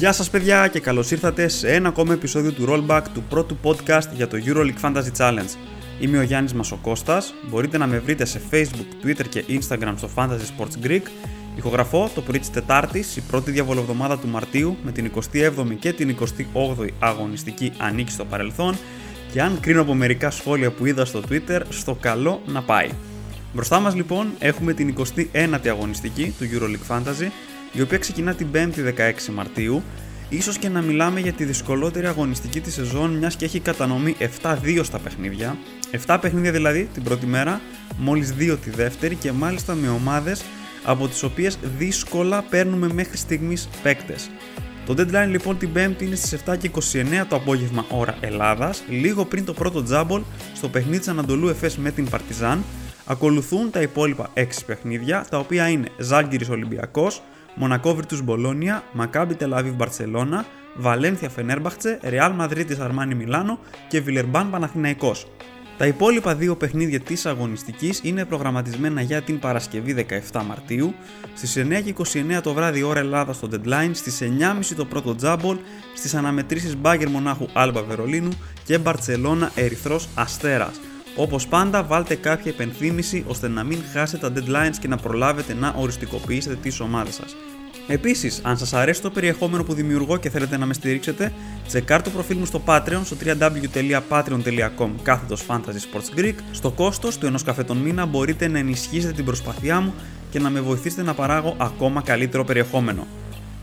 Γεια σας παιδιά και καλώς ήρθατε σε ένα ακόμα επεισόδιο του Rollback του πρώτου podcast για το EuroLeague Fantasy Challenge. Είμαι ο Γιάννης Μασοκώστας, μπορείτε να με βρείτε σε Facebook, Twitter και Instagram στο Fantasy Sports Greek. Ηχογραφώ το πρωί της Τετάρτης, η πρώτη διαβολοβδομάδα του Μαρτίου με την 27η και την 28η αγωνιστική ανήκει στο παρελθόν και αν κρίνω από μερικά σχόλια που είδα στο Twitter, στο καλό να πάει. Μπροστά μας λοιπόν έχουμε την 29η αγωνιστική του EuroLeague Fantasy η οποία ξεκινά την 5η 16 Μαρτίου, ίσως και να μιλάμε για τη δυσκολότερη αγωνιστική της σεζόν μιας και έχει κατανομή 7-2 στα παιχνίδια, 7 παιχνίδια δηλαδή την πρώτη μέρα, μόλις 2 τη δεύτερη και μάλιστα με ομάδες από τις οποίες δύσκολα παίρνουμε μέχρι στιγμής παίκτες. Το deadline λοιπόν την 5η είναι στις 7 και 29 το απόγευμα ώρα Ελλάδας, λίγο πριν το πρώτο τζάμπολ στο παιχνίδι της Ανατολού Εφές με την Παρτιζάν. Ακολουθούν τα υπόλοιπα 6 παιχνίδια, τα οποία είναι Ζάλγκυρης Ολυμπιακός, Μονακό Virtus Μπολόνια, Μακάμπι Τελαβίβ Μπαρσελόνα, Βαλένθια Φενέρμπαχτσε, Ρεάλ Μαδρίτη Αρμάνι Μιλάνο και Βιλερμπάν Παναθηναϊκός. Τα υπόλοιπα δύο παιχνίδια της αγωνιστικής είναι προγραμματισμένα για την Παρασκευή 17 Μαρτίου, στις 9 και 29 το βράδυ ώρα Ελλάδας στο deadline, στις 9.30 το πρώτο τζάμπολ, στις αναμετρήσεις Μπάγκερ Μονάχου Άλμπα Βερολίνου και Μπαρσελόνα Ερυθρός Αστέρας. Όπως πάντα, βάλτε κάποια υπενθύμηση ώστε να μην χάσετε τα deadlines και να προλάβετε να οριστικοποιήσετε τις ομάδες σας. Επίσης, αν σας αρέσει το περιεχόμενο που δημιουργώ και θέλετε να με στηρίξετε, τσεκάρτε το προφίλ μου στο Patreon στο www.patreon.com κάθετος Fantasy Sports Greek. Στο κόστος του ενός καφέ τον μήνα μπορείτε να ενισχύσετε την προσπάθειά μου και να με βοηθήσετε να παράγω ακόμα καλύτερο περιεχόμενο.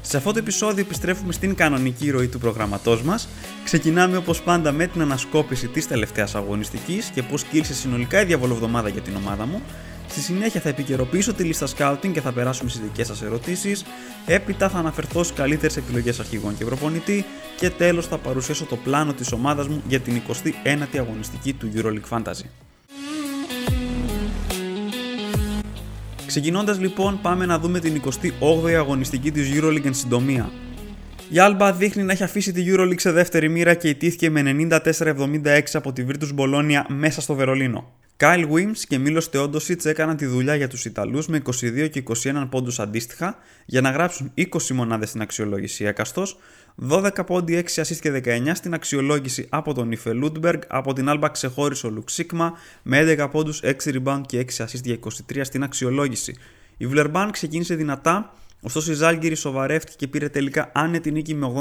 Σε αυτό το επεισόδιο επιστρέφουμε στην κανονική ροή του προγραμματός μας. Ξεκινάμε όπως πάντα με την ανασκόπηση της τελευταίας αγωνιστικής και πώς κύλησε συνολικά η διαβολοβδομάδα για την ομάδα μου. Στη συνέχεια θα επικαιροποιήσω τη λίστα scouting και θα περάσουμε στις δικές σας ερωτήσεις. Έπειτα θα αναφερθώ στις καλύτερες επιλογές αρχηγών και προπονητή. Και τέλος θα παρουσιάσω το πλάνο της ομάδας μου για την 29η αγωνιστική του EuroLeague Fantasy. Ξεκινώντας λοιπόν, πάμε να δούμε την 28η αγωνιστική της EuroLeague εν συντομία. Η Alba δείχνει να έχει αφήσει τη EuroLeague σε δεύτερη μοίρα και ηττήθηκε με 94-76 από τη Virtus Bologna μέσα στο Βερολίνο. Kyle Weems και Μίλος Τεόντοσιτς έκαναν τη δουλειά για τους Ιταλούς με 22 και 21 πόντους αντίστοιχα για να γράψουν 20 μονάδες στην αξιολόγηση έκαστος, 12 πόντοι 6 assist και 19 στην αξιολόγηση από τον Ιφε Λούντμπεργκ, από την Alba ξεχώρισε ο Λουκ Σίκμα με 11 πόντους 6 rebound και 6 assist για 23 στην αξιολόγηση. Η Βλερμπάν ξεκίνησε δυνατά Ωστόσο η Ζάλγκυρη σοβαρεύτηκε και πήρε τελικά άνετη νίκη με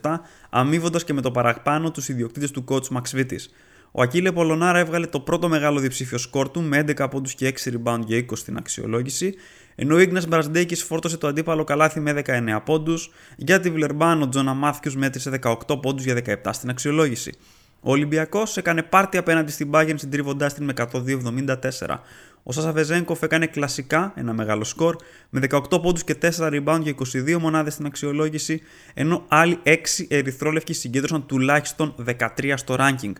85-67, αμείβοντας και με το παραπάνω τους ιδιοκτήτες του coach Max Vitis. Ο Ακίλε Πολωνάρα έβγαλε το πρώτο μεγάλο διψήφιο σκόρ του με 11 πόντους και 6 rebound για 20 στην αξιολόγηση, ενώ ο Ίγνα Μπρασντέκη φόρτωσε το αντίπαλο καλάθι με 19 πόντους, για τη Βιλερμπάν ο Τζονα Μάθιους μέτρησε 18 πόντους για 17 στην αξιολόγηση. Ο Ολυμπιακός έκανε πάρτι απέναντι στην Bayern συντρίβοντάς την με 102-74. Ο Σάσα Βεζέγκοφ έκανε κλασικά ένα μεγάλο σκορ με 18 πόντους και 4 rebound για 22 μονάδες στην αξιολόγηση, ενώ άλλοι 6 ερυθρόλευκοι συγκέντρωσαν τουλάχιστον 13 στο ranking.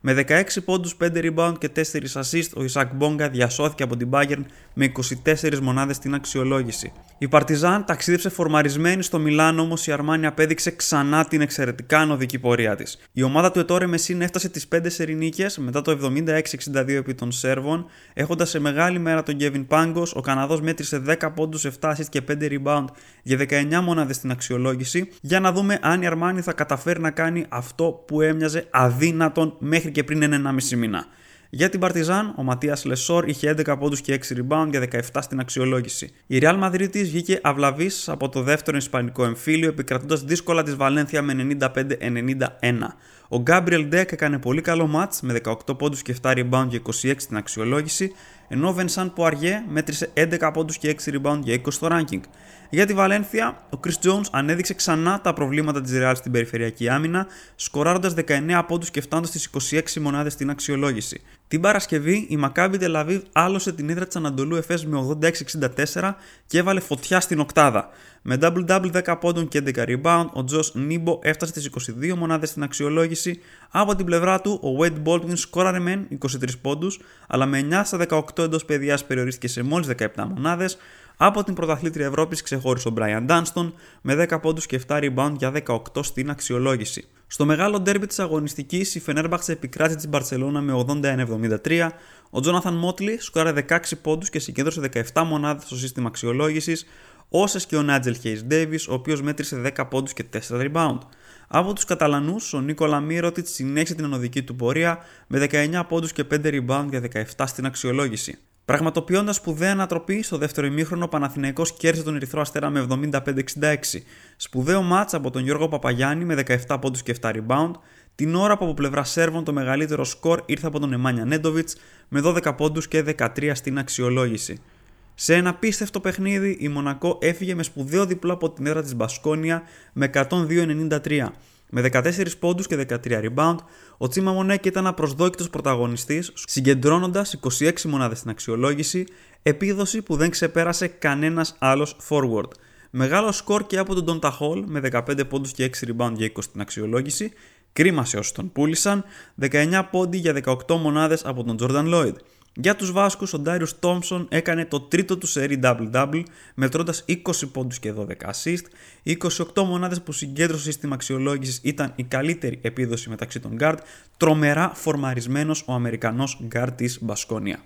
Με 16 πόντους, 5 rebound και 4 assist, ο Ισακ Μπόγκα διασώθηκε από την Bayern με 24 μονάδες στην αξιολόγηση. Η Παρτιζάν ταξίδεψε φορμαρισμένη στο Μιλάνο, όμως η Αρμάνι απέδειξε ξανά την εξαιρετικά ανωδική πορεία της. Η ομάδα του Ετόρε Μεσίν έφτασε τις 5 σερινίκε μετά το 76-62 επί των Σέρβων, έχοντας σε μεγάλη μέρα τον Κέβιν Πάγκο, ο Καναδός μέτρησε 10 πόντους, 7 assist και 5 rebound για 19 μονάδες στην αξιολόγηση, για να δούμε αν η Αρμάνι θα καταφέρει να κάνει αυτό που έμοιαζε αδύνατον μέχρι και πριν ένα μισή μήνα. Για την Παρτιζάν, ο Ματίας Λεσόρ είχε 11 πόντους και 6 rebound για 17 στην αξιολόγηση. Η Real Madrid βγήκε αυλαβής από το δεύτερο Ισπανικό εμφύλιο, επικρατώντας δύσκολα της Βαλένθια με 95-91. Ο Γκάμπριελ Ντέκ έκανε πολύ καλό μάτς με 18 πόντους και 7 rebound για 26 στην αξιολόγηση, ενώ ο Βενσάν Πουαριέ μέτρησε 11 πόντους και 6 rebound για 20 στο ranking. Για τη Βαλένθια, ο Chris Jones ανέδειξε ξανά τα προβλήματα της Real στην περιφερειακή άμυνα, σκοράροντας 19 πόντους και φτάνοντας στις 26 μονάδες στην αξιολόγηση. Την Παρασκευή, η Maccabi Tel Aviv άλωσε την ίδρα της Ανατολού Εφές με 86-64 και έβαλε φωτιά στην οκτάδα. Με double-double 10 πόντων και 11 rebound, ο Josh Νίμπο έφτασε στις 22 μονάδες στην αξιολόγηση. Από την πλευρά του, ο Wade Baldwin σκόραρε μεν 23 πόντους, αλλά με 9 στα 18 εντός παιδιάς περιορίστηκε σε μόλις 17 μονάδες. Από την πρωταθλήτρια Ευρώπης ξεχώρισε ο Brian Dunston με 10 πόντους και 7 rebound για 18 στην αξιολόγηση. Στο μεγάλο ντέρμπι της αγωνιστικής, η Φενέρμπαχτσε επικράτησε την Μπαρσελόνα με 81-73. Ο Τζόναθαν Μότλι σκόραρε 16 πόντους και συγκέντρωσε 17 μονάδες στο σύστημα αξιολόγησης. όσες και ο Νάτζελ Χέις Ντέβι, ο οποίος μέτρησε 10 πόντους και 4 rebound. Από τους Καταλανούς, ο Νίκολα Μύρωτιτς συνέχισε την ανωδική του πορεία με 19 πόντους και 5 rebound για 17 στην αξιολόγηση. Πραγματοποιώντας σπουδαία ανατροπή στο δεύτερο ημίχρονο, ο Παναθηναϊκός κέρδισε τον Ερυθρό Αστέρα με 75-66. Σπουδαίο μάτσα από τον Γιώργο Παπαγιάννη με 17 πόντους και 7 rebound, την ώρα που από πλευρά Σέρβων το μεγαλύτερο σκορ ήρθε από τον Εμάνια Νέντοβιτς με 12 πόντους και 13 στην αξιολόγηση. Σε ένα πίστευτο παιχνίδι, η Μονακό έφυγε με σπουδαίο διπλό από την έδρα της Μπασκόνια με 102-93. Με 14 πόντους και 13 rebound, ο Τσίμα Μονέκη ήταν απροσδόκητος πρωταγωνιστής, συγκεντρώνοντας 26 μονάδες στην αξιολόγηση, επίδοση που δεν ξεπέρασε κανένας άλλος forward. Μεγάλο σκορ και από τον Ντόντα Χολ με 15 πόντους και 6 rebound για 20 στην αξιολόγηση, κρίμα σε όσους τον πούλησαν, 19 πόντι για 18 μονάδες από τον Τζόρνταν Λόιντ. Για τους Βάσκους, ο Ντάιρους Τόμψον έκανε το τρίτο του σερί double-double, μετρώντας 20 πόντους και 12 assist. Οι 28 μονάδες που συγκέντρωσε σύστημα αξιολόγησης ήταν η καλύτερη επίδοση μεταξύ των guard, τρομερά φορμαρισμένος ο Αμερικανός guard της Μπασκόνια.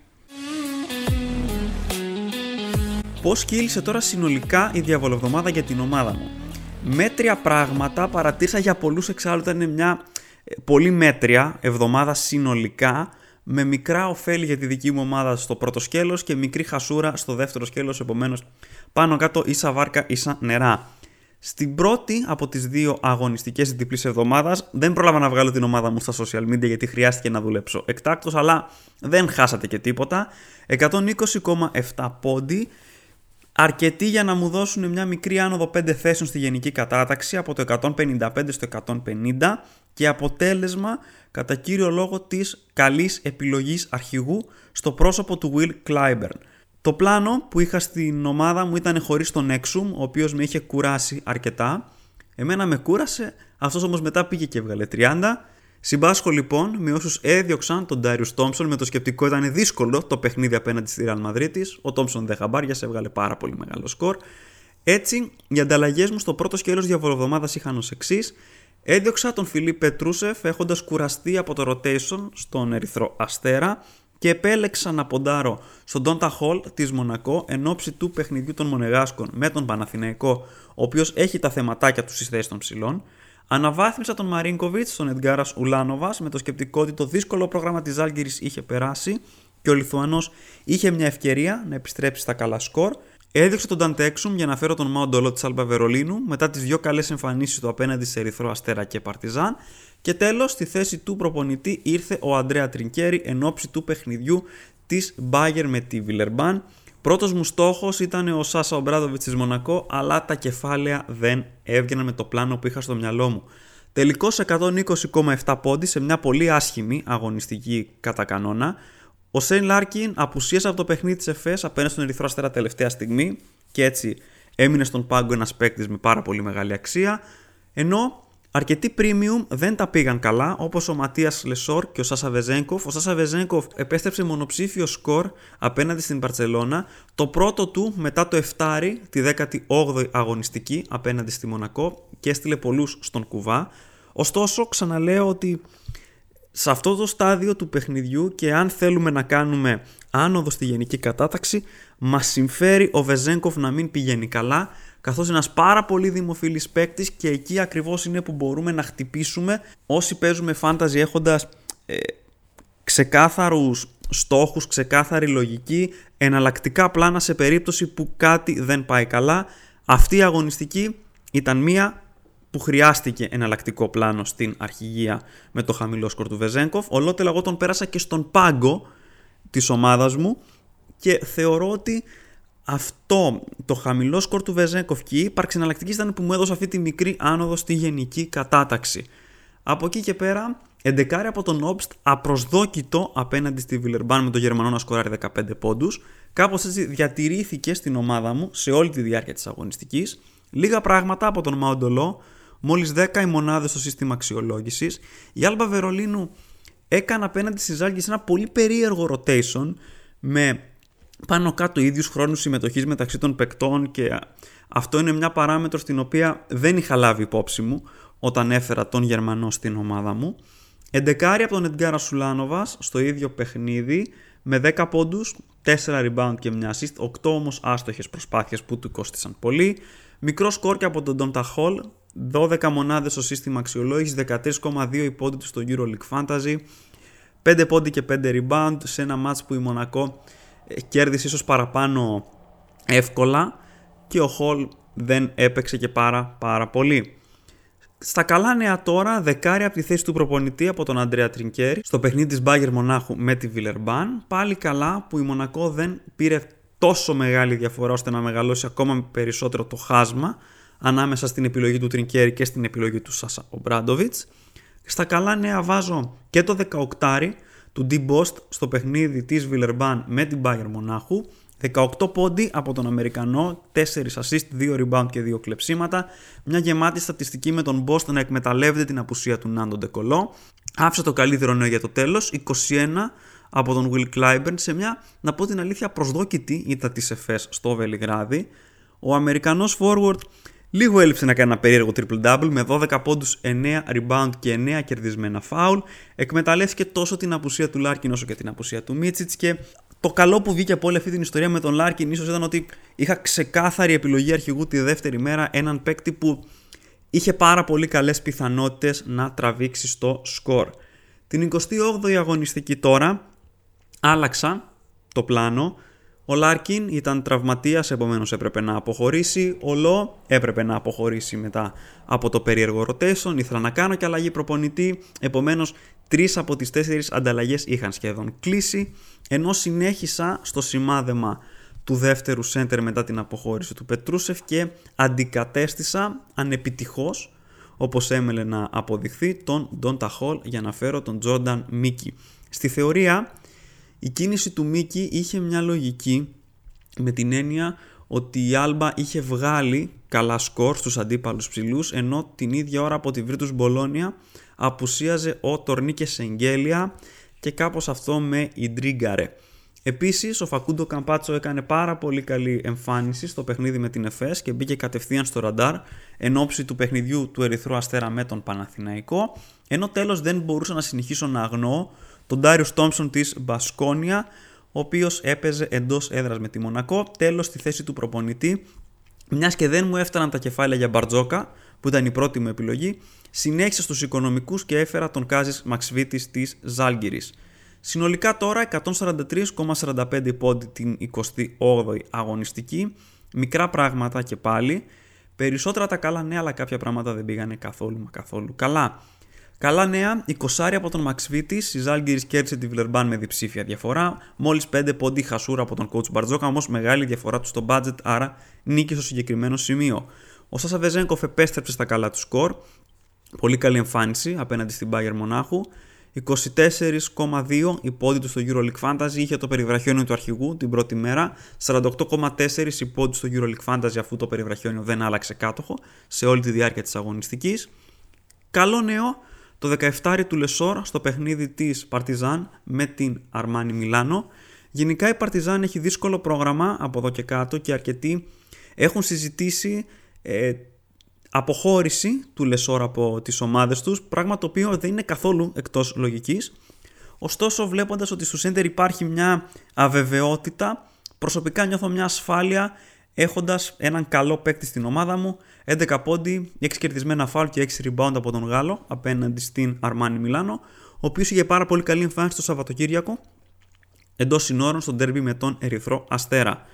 Πώς κύλησε τώρα συνολικά η διαβολοβδομάδα για την ομάδα μου; Μέτρια πράγματα παρατήρησα για πολλούς εξάλλου ήταν μια ε, πολύ μέτρια εβδομάδα συνολικά με μικρά ωφέλη για τη δική μου ομάδα στο πρώτο σκέλος και μικρή χασούρα στο δεύτερο σκέλος, επομένως πάνω κάτω ίσα βάρκα ίσα νερά. Στην πρώτη από τις δύο αγωνιστικές διπλής εβδομάδας δεν πρόλαβα να βγάλω την ομάδα μου στα social media γιατί χρειάστηκε να δουλέψω εκτάκτος αλλά δεν χάσατε και τίποτα. 120,7 πόντι αρκετοί για να μου δώσουν μια μικρή άνοδο 5 θέσεων στη γενική κατάταξη από το 155 στο 150 και αποτέλεσμα κατά κύριο λόγο της καλής επιλογής αρχηγού στο πρόσωπο του Will Clyburn. Το πλάνο που είχα στην ομάδα μου ήταν χωρίς τον Exum, ο οποίος με είχε κουράσει αρκετά. Εμένα με κούρασε, αυτός όμως μετά πήγε και έβγαλε 30. Συμπάσχω λοιπόν με όσους έδιωξαν τον Darius Thompson με το σκεπτικό ήταν δύσκολο το παιχνίδι απέναντι στη Real Madrid. Ο Thompson δεν χαμπάρια, έβγαλε πάρα πολύ μεγάλο σκορ. Έτσι, οι ανταλλαγές μου στο πρώτο σκέλος διαβολοβδομάδα είχαν ως εξής. Έδιωξα τον Φιλίπ Πετρούσεφ έχοντας κουραστεί από το rotation στον Ερυθρό Αστέρα και επέλεξα να ποντάρω στον Τόντα Χολ της Μονακό εν ώψη του παιχνιδιού των Μονεγάσκων με τον Παναθηναϊκό, ο οποίος έχει τα θεματάκια του στις θέσεις των ψηλών. Αναβάθμισα τον Μαρίνκοβιτς στον Εντγκάρας Ουλάνοβας με το σκεπτικό ότι το δύσκολο πρόγραμμα της Άλγηρης είχε περάσει και ο Λιθουανός είχε μια ευκαιρία να επιστρέψει στα καλά σκορ Έδειξε τον Ταντέξουμ για να φέρω τον Μάοντολό της Άλμπα Βερολίνου μετά τις δύο καλές εμφανίσεις του απέναντι σε Ερυθρό Αστέρα και Παρτιζάν. Και τέλος, στη θέση του προπονητή ήρθε ο Αντρέα Τρινκέρι εν όψει του παιχνιδιού της Μπάγερν με τη Βιλερμπάν. Πρώτος μου στόχος ήταν ο Σάσα Ομπράδοβιτς της Μονακό, αλλά τα κεφάλαια δεν έβγαιναν με το πλάνο που είχα στο μυαλό μου. Τελικά 120,7 πόντοι σε μια πολύ άσχημη αγωνιστική κατά κανόνα. Ο Σέιν Λάρκιν απουσίασε από το παιχνίδι της Εφές απέναντι στον Ερυθρό Αστέρα τελευταία στιγμή και έτσι έμεινε στον πάγκο ένας παίκτης με πάρα πολύ μεγάλη αξία. Ενώ αρκετοί premium δεν τα πήγαν καλά, όπως ο Ματίας Λεσόρ και ο Σάσα Βεζέγκοφ. Ο Σάσα Βεζέγκοφ επέστρεψε μονοψήφιο σκορ απέναντι στην Παρσελώνα, το πρώτο του μετά το 7 τη 18η αγωνιστική απέναντι στη Μονακό και έστειλε πολλούς στον κουβά. Ωστόσο, ξαναλέω ότι σε αυτό το στάδιο του παιχνιδιού και αν θέλουμε να κάνουμε άνοδο στη γενική κατάταξη, μας συμφέρει ο Βεζέγκοφ να μην πηγαίνει καλά, καθώς είναι ένας πάρα πολύ δημοφιλής παίκτης και εκεί ακριβώς είναι που μπορούμε να χτυπήσουμε όσοι παίζουμε φάνταζι έχοντας ε, ξεκάθαρους στόχους, ξεκάθαρη λογική, εναλλακτικά πλάνα σε περίπτωση που κάτι δεν πάει καλά. Αυτή η αγωνιστική ήταν μία που χρειάστηκε εναλλακτικό πλάνο στην αρχηγία με το χαμηλό σκορ του Βεζέγκοφ. Ολότελα εγώ τον πέρασα και στον πάγκο της ομάδας μου και θεωρώ ότι αυτό το χαμηλό σκορ του Βεζέγκοφ και η ύπαρξη εναλλακτικής ήταν που μου έδωσε αυτή τη μικρή άνοδο στη γενική κατάταξη. Από εκεί και πέρα, εντεκάρι από τον Όμπστ απροσδόκητο απέναντι στη Βιλερμπάν με τον Γερμανό να σκοράρει 15 πόντους. Κάπως έτσι διατηρήθηκε στην ομάδα μου σε όλη τη διάρκεια της αγωνιστικής. Λίγα πράγματα από τον Μαοντολό μόλις 10 οι μονάδες στο σύστημα αξιολόγησης. Η Άλμπα Βερολίνου έκανε απέναντι στις Ζάλγκες ένα πολύ περίεργο rotation με πάνω κάτω ίδιους χρόνους συμμετοχής μεταξύ των παικτών και αυτό είναι μια παράμετρο στην οποία δεν είχα λάβει υπόψη μου όταν έφερα τον Γερμανό στην ομάδα μου. Εντεκάρι από τον Εντγκάρα Σουλάνοβας στο ίδιο παιχνίδι με 10 πόντους, 4 rebound και μια assist, 8 όμως άστοχες προσπάθειες που του κόστησαν πολύ. Μικρό σκορ και από τον Donta Hall, 12 μονάδες στο σύστημα αξιολόγησης, 13,2 οι πόντοι του στο EuroLeague Fantasy, 5 πόντι και 5 rebound σε ένα match που η Μονακό ε, κέρδισε ίσως παραπάνω εύκολα και ο Hall δεν έπαιξε και πάρα πάρα πολύ. Στα καλά νέα τώρα, δεκάρι από τη θέση του προπονητή από τον Αντρέα Τρινκέρι στο παιχνίδι της Μπάγκερ Μονάχου με τη Βιλερμπάν. Πάλι καλά που η Μονακό δεν πήρε τόσο μεγάλη διαφορά ώστε να μεγαλώσει ακόμα περισσότερο το χάσμα ανάμεσα στην επιλογή του Τρινκέρι και στην επιλογή του Σάσα Ομπράντοβιτς. Στα καλά νέα βάζω και το 18 του D Bost στο παιχνίδι της Βιλερμπάν με την Bayern Μονάχου 18 πόντι από τον Αμερικανό, 4 assist, 2 rebound και 2 κλεψίματα. Μια γεμάτη στατιστική με τον Boston να εκμεταλλεύεται την απουσία του Νάντο Ντεκολό. Άφησα το καλύτερο νέο για το τέλος, 21 από τον Will Clyburn σε μια, να πω την αλήθεια, προσδόκητη ήττα της ΕΦΕΣ στο Βελιγράδι. Ο Αμερικανός forward λίγο έλειψε να κάνει ένα περίεργο triple-double με 12 πόντους, 9 rebound και 9 κερδισμένα foul. Εκμεταλλεύτηκε τόσο την απουσία του Λάρκιν όσο και την απουσία του Μίτσιτς και το καλό που βγήκε από όλη αυτή την ιστορία με τον Λάρκιν ίσως ήταν ότι είχα ξεκάθαρη επιλογή αρχηγού τη δεύτερη μέρα έναν παίκτη που είχε πάρα πολύ καλές πιθανότητες να τραβήξει στο σκορ. Την 28η αγωνιστική τώρα άλλαξα το πλάνο ο Λάρκιν ήταν τραυματίας, επομένως έπρεπε να αποχωρήσει. Ο Λο έπρεπε να αποχωρήσει μετά από το περίεργο rotation. Ήθελα να κάνω και αλλαγή προπονητή, επομένως τρεις από τις τέσσερις ανταλλαγές είχαν σχεδόν κλείσει. Ενώ συνέχισα στο σημάδεμα του δεύτερου center μετά την αποχώρηση του Πετρούσεφ και αντικατέστησα ανεπιτυχώς όπως έμελλε να αποδειχθεί τον Ντόντα Χολ για να φέρω τον Τζόρνταν Μίκη. Στη θεωρία η κίνηση του Μίκη είχε μια λογική με την έννοια ότι η Άλμπα είχε βγάλει καλά σκορ στους αντίπαλους ψηλούς ενώ την ίδια ώρα από τη Βρήτους Μπολόνια απουσίαζε ο Τορνίκε Σεγγέλια και κάπως αυτό με ιντρίγκαρε. Επίσης ο Φακούντο Καμπάτσο έκανε πάρα πολύ καλή εμφάνιση στο παιχνίδι με την ΕΦΕΣ και μπήκε κατευθείαν στο ραντάρ εν ώψη του παιχνιδιού του Ερυθρού Αστέρα με τον Παναθηναϊκό ενώ τέλος δεν μπορούσα να συνεχίσω να αγνοώ τον Ντάριο Τόμψον της Μπασκόνια, ο οποίος έπαιζε εντός έδρας με τη Μονακό, τέλος στη θέση του προπονητή, μιας και δεν μου έφταναν τα κεφάλαια για Μπαρτζόκα, που ήταν η πρώτη μου επιλογή, συνέχισα στους οικονομικούς και έφερα τον Κάζης Μαξβίτης της Ζάλγκυρης. Συνολικά τώρα 143,45 πόντι την 28η αγωνιστική, μικρά πράγματα και πάλι, περισσότερα τα καλά νέα αλλά κάποια πράγματα δεν πήγανε καθόλου μα καθόλου καλά. Καλά νέα, 20 από τον Max Vitis, η Ζάλγκυρη κέρδισε τη Βιλερμπάν με διψήφια διαφορά. Μόλις 5 πόντι χασούρα από τον coach Μπαρτζόκα, όμως μεγάλη διαφορά του στο budget, άρα νίκη στο συγκεκριμένο σημείο. Ο Σάσα Βεζέγκοφ επέστρεψε στα καλά του σκορ. Πολύ καλή εμφάνιση απέναντι στην Bayern Μονάχου. 24,2 η πόντι του στο EuroLeague Fantasy είχε το περιβραχιόνιο του αρχηγού την πρώτη μέρα. 48,4 πόντοι στο EuroLeague Fantasy αφού το περιβραχιόνιο δεν άλλαξε κάτοχο σε όλη τη διάρκεια της αγωνιστικής. Καλό νέο, το 17 του Λεσόρ στο παιχνίδι της Παρτιζάν με την Αρμάνι Μιλάνο. Γενικά η Παρτιζάν έχει δύσκολο πρόγραμμα από εδώ και κάτω και αρκετοί έχουν συζητήσει ε, αποχώρηση του Λεσόρ από τις ομάδες τους, πράγμα το οποίο δεν είναι καθόλου εκτός λογικής. Ωστόσο βλέποντας ότι στο Σέντερ υπάρχει μια αβεβαιότητα, προσωπικά νιώθω μια ασφάλεια έχοντας έναν καλό παίκτη στην ομάδα μου 11 πόντι, 6 κερδισμένα φάουλ και 6 rebound από τον Γάλλο απέναντι στην Αρμάνι Μιλάνο, ο οποίος είχε πάρα πολύ καλή εμφάνιση το Σαββατοκύριακο εντός συνόρων στον τέρμπι με τον Ερυθρό Αστέρα.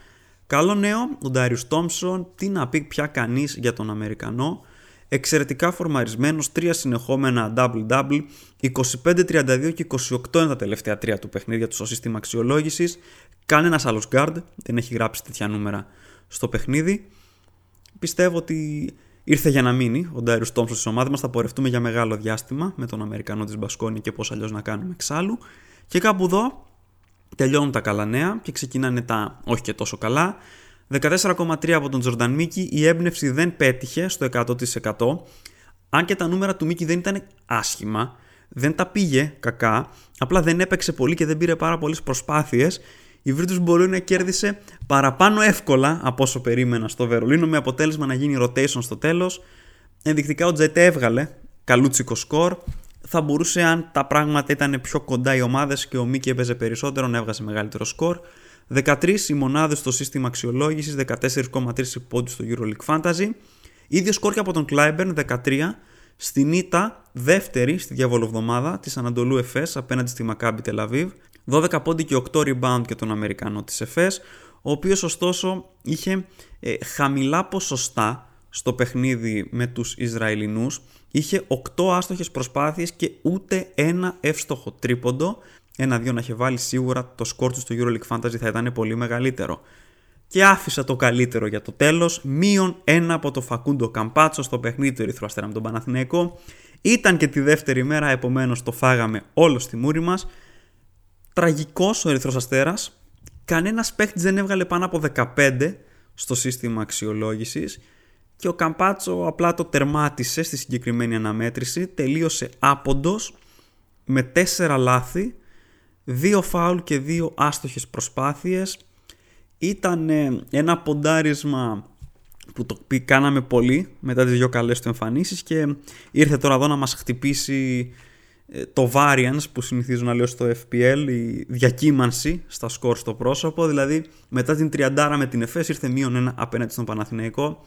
Καλό νέο, ο Ντάριους Τόμψον, τι να πει πια κανείς για τον Αμερικανό. Εξαιρετικά φορμαρισμένος, τρία συνεχόμενα double-double, 25-32 και 28 είναι τα τελευταία τρία του παιχνίδια του στο σύστημα αξιολόγησης. Κανένας άλλος guard δεν έχει γράψει τέτοια νούμερα στο παιχνίδι πιστεύω ότι ήρθε για να μείνει ο Ντάιρους Τόμψον στη ομάδα μας. Θα πορευτούμε για μεγάλο διάστημα με τον Αμερικανό της Μπασκόνη και πώς αλλιώς να κάνουμε εξάλλου. Και κάπου εδώ τελειώνουν τα καλά νέα και ξεκινάνε τα όχι και τόσο καλά. 14,3 από τον Τζορνταν Μίκη. Η έμπνευση δεν πέτυχε στο 100%. Αν και τα νούμερα του Μίκη δεν ήταν άσχημα, δεν τα πήγε κακά, απλά δεν έπαιξε πολύ και δεν πήρε πάρα πολλές προσπάθειες η Virtus Bologna κέρδισε παραπάνω εύκολα από όσο περίμενα στο Βερολίνο με αποτέλεσμα να γίνει rotation στο τέλος. Ενδεικτικά ο Τζετέ έβγαλε καλούτσικο σκορ. θα μπορούσε αν τα πράγματα ήταν πιο κοντά οι ομάδες και ο Μίκη έπαιζε περισσότερο να έβγαζε μεγαλύτερο σκορ. 13 οι μονάδες στο σύστημα αξιολόγησης, 14,3 πόντους στο EuroLeague Fantasy. Ίδιο σκορ και από τον Clyburn 13 στην ήττα δεύτερη στη διαβολοβδομάδα της Ανατολού Εφές απέναντι στη Maccabi Tel Aviv. 12 πόντι και 8 rebound και τον Αμερικανό της Εφές, ο οποίος ωστόσο είχε ε, χαμηλά ποσοστά στο παιχνίδι με τους Ισραηλινούς. Είχε 8 άστοχες προσπάθειες και ούτε ένα εύστοχο τρίποντο. Ένα-δύο να είχε βάλει σίγουρα το σκορ του στο EuroLeague Fantasy θα ήταν πολύ μεγαλύτερο. Και άφησα το καλύτερο για το τέλος, μείον ένα από το Φακούντο Καμπάτσο στο παιχνίδι του Ερυθρού Αστέρα με τον Παναθηναϊκό. Ήταν και τη δεύτερη μέρα, επομένως το φάγαμε όλο στη μούρη μας. Τραγικός ο Ερυθρός Αστέρας, κανένας παίχτης δεν έβγαλε πάνω από 15 στο σύστημα αξιολόγησης και ο Καμπάτσο απλά το τερμάτισε στη συγκεκριμένη αναμέτρηση, τελείωσε άποντος με 4 λάθη, 2 φάουλ και 2 άστοχες προσπάθειες. Ήταν ένα ποντάρισμα που το κάναμε πολύ μετά τις δύο καλές του εμφανίσεις και ήρθε τώρα εδώ να μας χτυπήσει ε, το variance που συνηθίζουν να λέω στο FPL, η διακύμανση στα σκορ στο πρόσωπο, δηλαδή μετά την 30 με την ΕΦΕΣ ήρθε μείον ένα απέναντι στον Παναθηναϊκό.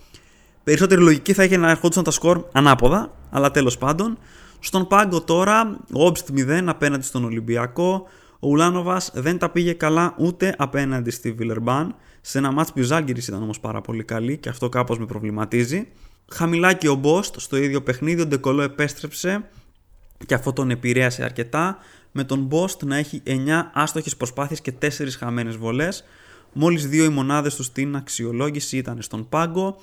Περισσότερη λογική θα είχε να ερχόντουσαν τα σκορ ανάποδα, αλλά τέλος πάντων. Στον πάγκο τώρα, ο Όμπστ 0 απέναντι στον Ολυμπιακό, ο Ουλάνοβας δεν τα πήγε καλά ούτε απέναντι στη Βιλερμπάν. Σε ένα μάτς που η Ζάλγκυρης ήταν όμως πάρα πολύ καλή και αυτό κάπως με προβληματίζει. Χαμηλά και ο Μπόστ στο ίδιο παιχνίδι, ο Ντεκολό επέστρεψε και αυτό τον επηρέασε αρκετά. Με τον Μπόστ να έχει 9 άστοχες προσπάθειες και 4 χαμένες βολές. Μόλις δύο οι μονάδες τους στην αξιολόγηση ήταν στον πάγκο.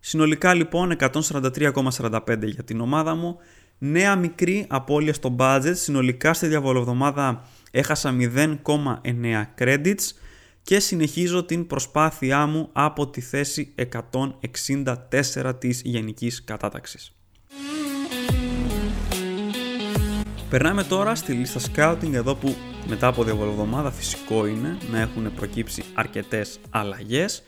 Συνολικά λοιπόν 143,45 για την ομάδα μου. Νέα μικρή απώλεια στο budget. Συνολικά στη διαβολοβδομάδα έχασα 0,9 credits και συνεχίζω την προσπάθειά μου από τη θέση 164 της γενικής κατάταξης. Περνάμε τώρα στη λίστα scouting εδώ που μετά από διαβολοβδομάδα φυσικό είναι να έχουν προκύψει αρκετές αλλαγές.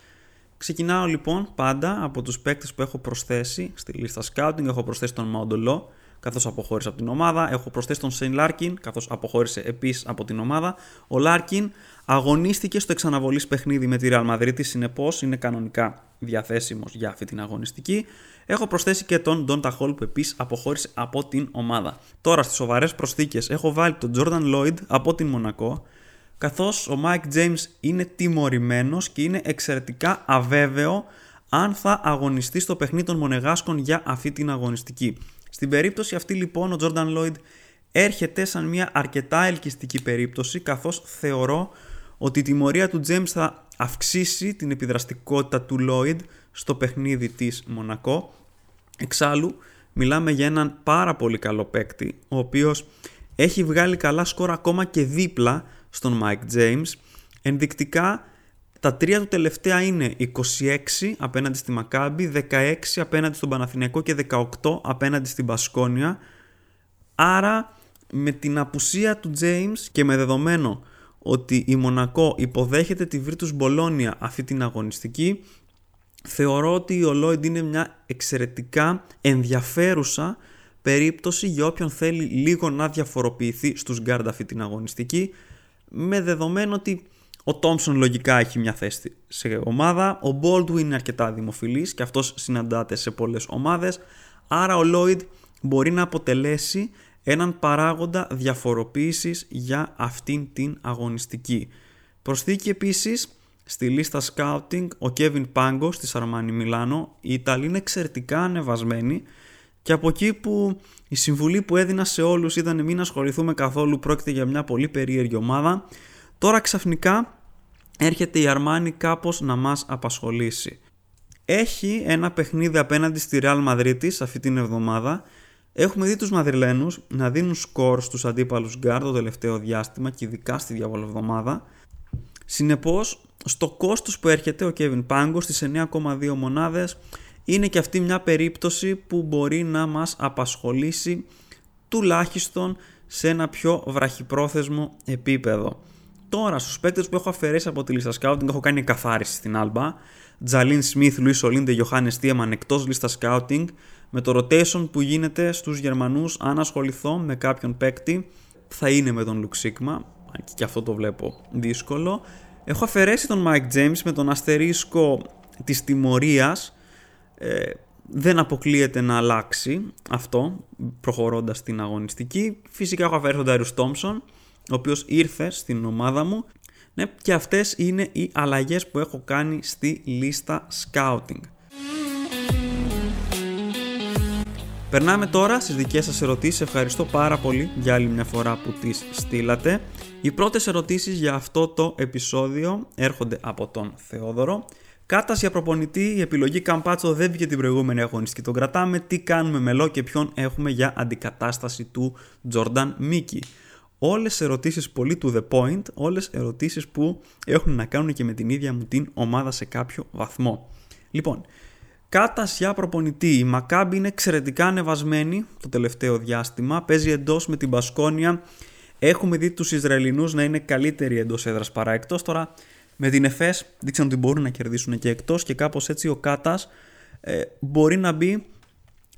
Ξεκινάω λοιπόν πάντα από τους παίκτες που έχω προσθέσει στη λίστα scouting. Έχω προσθέσει τον Μάοντο Λο καθώς αποχώρησε από την ομάδα. Έχω προσθέσει τον Σέιν Λάρκιν καθώς αποχώρησε επίσης από την ομάδα. Ο Λάρκιν αγωνίστηκε στο εξ αναβολής παιχνίδι με τη Real Madrid, συνεπώς είναι κανονικά διαθέσιμος για αυτή την αγωνιστική. Έχω προσθέσει και τον Ντόντα Χολ που επίσης αποχώρησε από την ομάδα. Τώρα στις σοβαρές προσθήκες έχω βάλει τον Jordan Lloyd από την Μονακό, καθώς ο Mike James είναι τιμωρημένος και είναι εξαιρετικά αβέβαιο αν θα αγωνιστεί στο παιχνίδι των Μονεγάσκων για αυτή την αγωνιστική. Στην περίπτωση αυτή λοιπόν ο Jordan Lloyd έρχεται σαν μια αρκετά ελκυστική περίπτωση καθώς θεωρώ ότι η τιμωρία του James θα αυξήσει την επιδραστικότητα του Lloyd στο παιχνίδι της Μονακό Εξάλλου, μιλάμε για έναν πάρα πολύ καλό παίκτη, ο οποίος έχει βγάλει καλά σκορ ακόμα και δίπλα στον Mike James. Ενδεικτικά, τα τρία του τελευταία είναι 26 απέναντι στη Μακάμπη, 16 απέναντι στον Παναθηναϊκό και 18 απέναντι στην Πασκόνια. Άρα, με την απουσία του James και με δεδομένο ότι η Μονακό υποδέχεται τη Virtus Bologna αυτή την αγωνιστική, θεωρώ ότι ο Lloyd είναι μια εξαιρετικά ενδιαφέρουσα περίπτωση για όποιον θέλει λίγο να διαφοροποιηθεί στους γκαρντ αυτή την αγωνιστική με δεδομένο ότι ο Τόμψον λογικά έχει μια θέση σε ομάδα, ο Baldwin είναι αρκετά δημοφιλής και αυτός συναντάται σε πολλές ομάδες άρα ο Lloyd μπορεί να αποτελέσει έναν παράγοντα διαφοροποίησης για αυτήν την αγωνιστική. Προσθήκη επίσης στη λίστα scouting ο Kevin Πάνγκος της Αρμάνι Μιλάνο, οι Ιταλοί είναι εξαιρετικά ανεβασμένοι και από εκεί που η συμβουλή που έδινα σε όλους ήταν μην ασχοληθούμε καθόλου πρόκειται για μια πολύ περίεργη ομάδα, τώρα ξαφνικά έρχεται η Αρμάνι κάπως να μας απασχολήσει. Έχει ένα παιχνίδι απέναντι στη Real Madrid αυτή την εβδομάδα. Έχουμε δει τους Μαδριλένους να δίνουν σκορ στους αντίπαλους γκάρ το τελευταίο διάστημα και ειδικά στη διαβολοβδομάδα. Συνεπώς στο κόστος που έρχεται ο Kevin Πάγκος στις 9,2 μονάδες είναι και αυτή μια περίπτωση που μπορεί να μας απασχολήσει τουλάχιστον σε ένα πιο βραχυπρόθεσμο επίπεδο. Τώρα στους παίκτες που έχω αφαιρέσει από τη λίστα scouting έχω κάνει καθάριση στην Άλμπα. Τζαλίν Σμιθ, Λουίς Ολίντε, Γιωχάνη Τίεμαν εκτός λίστα scouting Με το rotation που γίνεται στους Γερμανούς, αν ασχοληθώ με κάποιον παίκτη, θα είναι με τον Λουξίκμα, και αυτό το βλέπω δύσκολο. Έχω αφαιρέσει τον Mike James με τον αστερίσκο της τιμωρίας. Ε, δεν αποκλείεται να αλλάξει αυτό προχωρώντας στην αγωνιστική. Φυσικά έχω αφαιρέσει τον Darius Thompson, ο οποίος ήρθε στην ομάδα μου. Ναι, και αυτές είναι οι αλλαγές που έχω κάνει στη λίστα scouting. Περνάμε τώρα στις δικές σας ερωτήσεις. Ευχαριστώ πάρα πολύ για άλλη μια φορά που τις στείλατε. Οι πρώτες ερωτήσεις για αυτό το επεισόδιο έρχονται από τον Θεόδωρο. Κάτας για προπονητή, η επιλογή Καμπάτσο δεν βγήκε την προηγούμενη αγωνιστική. Τον κρατάμε, τι κάνουμε μελό και ποιον έχουμε για αντικατάσταση του Τζορνταν Μίκη. Όλες ερωτήσεις πολύ to the point, όλες ερωτήσεις που έχουν να κάνουν και με την ίδια μου την ομάδα σε κάποιο βαθμό. Λοιπόν, Κάτας για προπονητή. Η Μακάμπη είναι εξαιρετικά ανεβασμένη το τελευταίο διάστημα. Παίζει εντός με την Πασκόνια. Έχουμε δει τους Ισραηλινούς να είναι καλύτεροι εντός έδρας παρά εκτός. Τώρα με την ΕΦΕΣ δείξαν ότι μπορούν να κερδίσουν και εκτός και κάπως έτσι ο Κάτας ε, μπορεί να μπει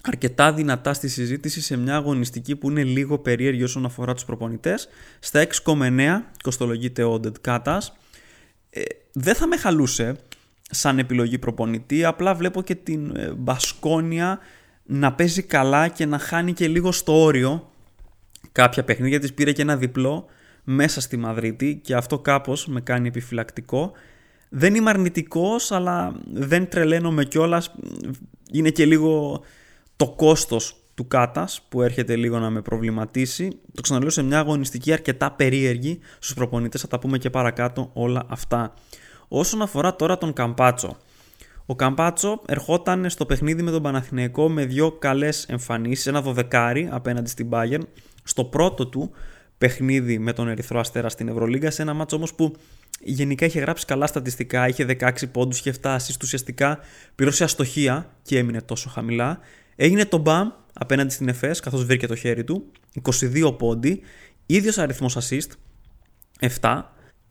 αρκετά δυνατά στη συζήτηση σε μια αγωνιστική που είναι λίγο περίεργη όσον αφορά τους προπονητές. Στα 6,9 κοστολογείται ο Ντετ Κάτας. Ε, δεν θα με χαλούσε σαν επιλογή προπονητή, απλά βλέπω και την ε, Μπασκόνια να παίζει καλά και να χάνει και λίγο στο όριο. Κάποια παιχνίδια της πήρε και ένα διπλό μέσα στη Μαδρίτη και αυτό κάπως με κάνει επιφυλακτικό. Δεν είμαι αρνητικός αλλά δεν τρελαίνομαι κιόλας. είναι και λίγο το κόστος του Κάτας που έρχεται λίγο να με προβληματίσει. Το ξαναλέω σε μια αγωνιστική αρκετά περίεργη στους προπονητές. Θα τα πούμε και παρακάτω όλα αυτά Όσον αφορά τώρα τον Καμπάτσο. Ο Καμπάτσο ερχόταν στο παιχνίδι με τον Παναθηναϊκό με δύο καλές εμφανίσεις, ένα δωδεκάρι απέναντι στην Bayern. Στο πρώτο του παιχνίδι με τον Ερυθρό Αστέρα στην Ευρωλίγκα, σε ένα μάτσο όμως που γενικά είχε γράψει καλά στατιστικά, είχε 16 πόντους, είχε φτάσει ουσιαστικά πλήρωσε αστοχία και έμεινε τόσο χαμηλά. Έγινε το μπαμ απέναντι στην ΕΦΕΣ καθώς βρήκε το χέρι του, 22 πόντι, ίδιος αριθμός assist, 7,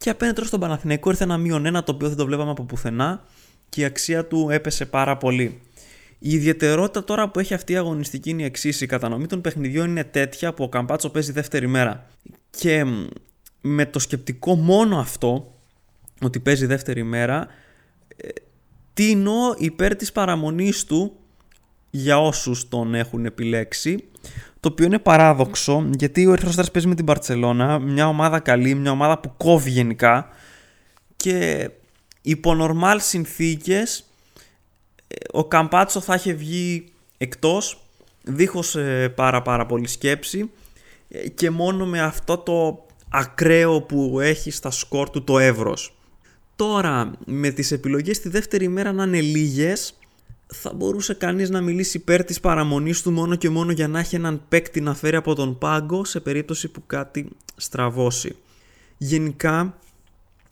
και απέναντι τώρα στον Παναθηναϊκό ήρθε ένα μείον ένα το οποίο δεν το βλέπαμε από πουθενά και η αξία του έπεσε πάρα πολύ. Η ιδιαιτερότητα τώρα που έχει αυτή η αγωνιστική είναι η εξής: η κατανομή των παιχνιδιών είναι τέτοια που ο Καμπάτσο παίζει δεύτερη μέρα. Και με το σκεπτικό μόνο αυτό, ότι παίζει δεύτερη μέρα, ε, τίνω υπέρ της παραμονής του για όσους τον έχουν επιλέξει το οποίο είναι παράδοξο γιατί ο Ερυθρός παίζει με την Παρτσελώνα, μια ομάδα καλή, μια ομάδα που κόβει γενικά και υπό νορμάλ συνθήκες ε, ο Καμπάτσο θα είχε βγει εκτός δίχως ε, πάρα πάρα πολύ σκέψη ε, και μόνο με αυτό το ακραίο που έχει στα σκορ του το εύρος. Τώρα με τις επιλογές τη δεύτερη μέρα να είναι λίγες θα μπορούσε κανείς να μιλήσει υπέρ της παραμονής του μόνο και μόνο για να έχει έναν παίκτη να φέρει από τον πάγκο σε περίπτωση που κάτι στραβώσει. Γενικά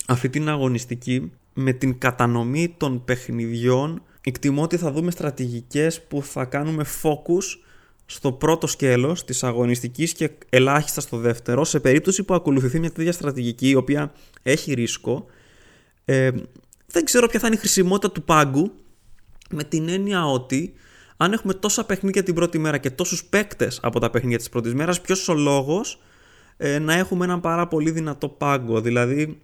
αυτή την αγωνιστική με την κατανομή των παιχνιδιών εκτιμώ ότι θα δούμε στρατηγικές που θα κάνουμε focus στο πρώτο σκέλος της αγωνιστικής και ελάχιστα στο δεύτερο σε περίπτωση που ακολουθηθεί μια τέτοια στρατηγική η οποία έχει ρίσκο ε, δεν ξέρω ποια θα είναι η χρησιμότητα του πάγκου με την έννοια ότι αν έχουμε τόσα παιχνίδια την πρώτη μέρα και τόσους παίκτες από τα παιχνίδια της πρώτης μέρας, ποιος ο λόγος ε, να έχουμε έναν πάρα πολύ δυνατό πάγκο. Δηλαδή,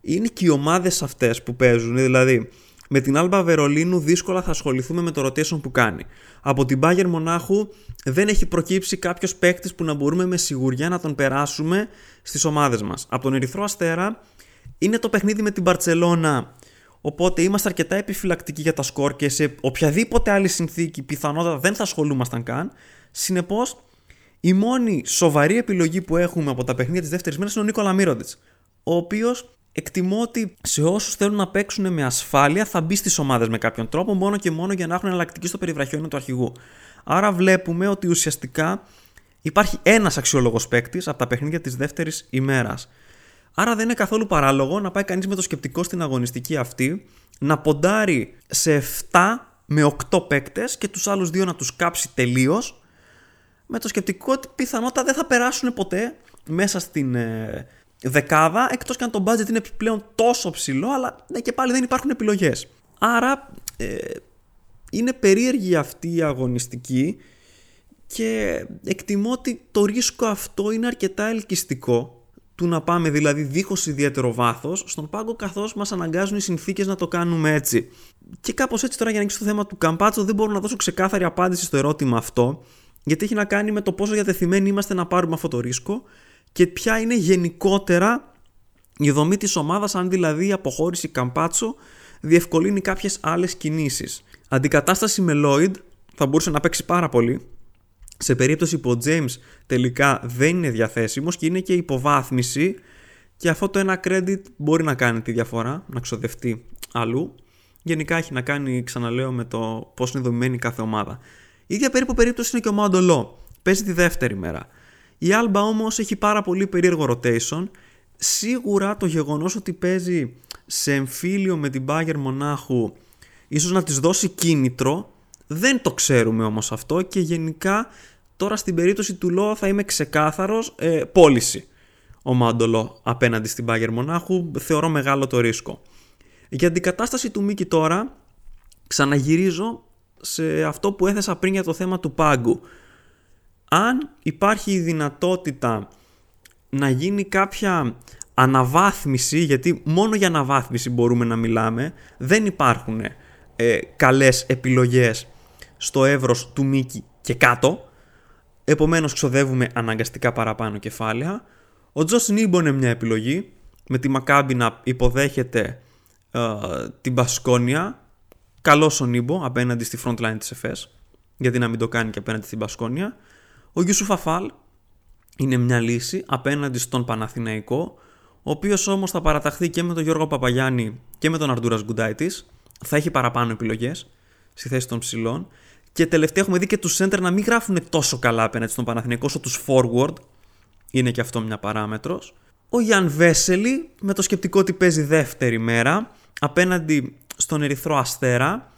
είναι και οι ομάδες αυτές που παίζουν, δηλαδή με την Άλμπα Βερολίνου δύσκολα θα ασχοληθούμε με το rotation που κάνει. Από την Bayern Μονάχου δεν έχει προκύψει κάποιος παίκτης που να μπορούμε με σιγουριά να τον περάσουμε στις ομάδες μας. Από τον Ερυθρό Αστέρα είναι το παιχνίδι με την Μπαρσελόνα Οπότε είμαστε αρκετά επιφυλακτικοί για τα σκορ και σε οποιαδήποτε άλλη συνθήκη πιθανότατα δεν θα ασχολούμασταν καν. Συνεπώς, η μόνη σοβαρή επιλογή που έχουμε από τα παιχνίδια της δεύτερης μέρα είναι ο Νίκολα Μύροντιτ. Ο οποίος εκτιμώ ότι σε όσους θέλουν να παίξουν με ασφάλεια θα μπει στις ομάδες με κάποιον τρόπο μόνο και μόνο για να έχουν εναλλακτική στο περιβραχιόνιο του αρχηγού. Άρα βλέπουμε ότι ουσιαστικά υπάρχει ένας αξιόλογος παίκτης από τα παιχνίδια της δεύτερης ημέρας. Άρα δεν είναι καθόλου παράλογο να πάει κανείς με το σκεπτικό στην αγωνιστική αυτή να ποντάρει σε 7 με 8 παίκτες και τους άλλους δύο να τους κάψει τελείως. με το σκεπτικό ότι πιθανότατα δεν θα περάσουν ποτέ μέσα στην ε, δεκάδα εκτός και αν το budget είναι πλέον τόσο ψηλό αλλά ναι, και πάλι δεν υπάρχουν επιλογές. Άρα ε, είναι περίεργη αυτή η αγωνιστική και εκτιμώ ότι το ρίσκο αυτό είναι αρκετά ελκυστικό του να πάμε δηλαδή δίχως ιδιαίτερο βάθος στον πάγκο καθώς μας αναγκάζουν οι συνθήκες να το κάνουμε έτσι. Και κάπως έτσι τώρα για να ανοίξω το θέμα του Καμπάτσο δεν μπορώ να δώσω ξεκάθαρη απάντηση στο ερώτημα αυτό γιατί έχει να κάνει με το πόσο διατεθειμένοι είμαστε να πάρουμε αυτό το ρίσκο και ποια είναι γενικότερα η δομή της ομάδας αν δηλαδή η αποχώρηση Καμπάτσο διευκολύνει κάποιες άλλες κινήσεις. Αντικατάσταση με Lloyd θα μπορούσε να παίξει πάρα πολύ σε περίπτωση που ο James τελικά δεν είναι διαθέσιμος και είναι και υποβάθμιση και αυτό το ένα credit μπορεί να κάνει τη διαφορά, να ξοδευτεί αλλού. Γενικά έχει να κάνει, ξαναλέω, με το πώς είναι δομημένη κάθε ομάδα. Η ίδια περίπου περίπτωση είναι και ο Μαντολό. Παίζει τη δεύτερη μέρα. Η Alba όμως έχει πάρα πολύ περίεργο rotation. Σίγουρα το γεγονός ότι παίζει σε εμφύλιο με την Bayern Μονάχου ίσως να της δώσει κίνητρο δεν το ξέρουμε όμως αυτό και γενικά Τώρα στην περίπτωση του Λό θα είμαι ξεκάθαρος ε, πώληση ο Μάντολο απέναντι στην Bayern Μονάχου. Θεωρώ μεγάλο το ρίσκο. Για την κατάσταση του Μίκη τώρα ξαναγυρίζω σε αυτό που έθεσα πριν για το θέμα του πάγκου. Αν υπάρχει η δυνατότητα να γίνει κάποια αναβάθμιση, γιατί μόνο για αναβάθμιση μπορούμε να μιλάμε, δεν υπάρχουν ε, καλές επιλογές στο εύρος του Μίκη και κάτω, Επομένως, ξοδεύουμε αναγκαστικά παραπάνω κεφάλαια. Ο Τζος Νίμπο είναι μια επιλογή. Με τη Μακάμπη να υποδέχεται ε, την Μπασκόνια. Καλός ο Νίμπο απέναντι στη front line της ΕΦΕΣ. Γιατί να μην το κάνει και απέναντι στην Μπασκόνια. Ο Γιούσου Φαφάλ είναι μια λύση απέναντι στον Παναθηναϊκό. Ο οποίος όμως θα παραταχθεί και με τον Γιώργο Παπαγιάννη και με τον Αρντούρας Γκουντάιτης. Θα έχει παραπάνω επιλογές στη θέση των ψηλών. Και τελευταία έχουμε δει και τους center να μην γράφουν τόσο καλά απέναντι στον Παναθηναϊκό όσο τους forward. Είναι και αυτό μια παράμετρος. Ο Γιάν Βέσελη με το σκεπτικό ότι παίζει δεύτερη μέρα απέναντι στον Ερυθρό Αστέρα.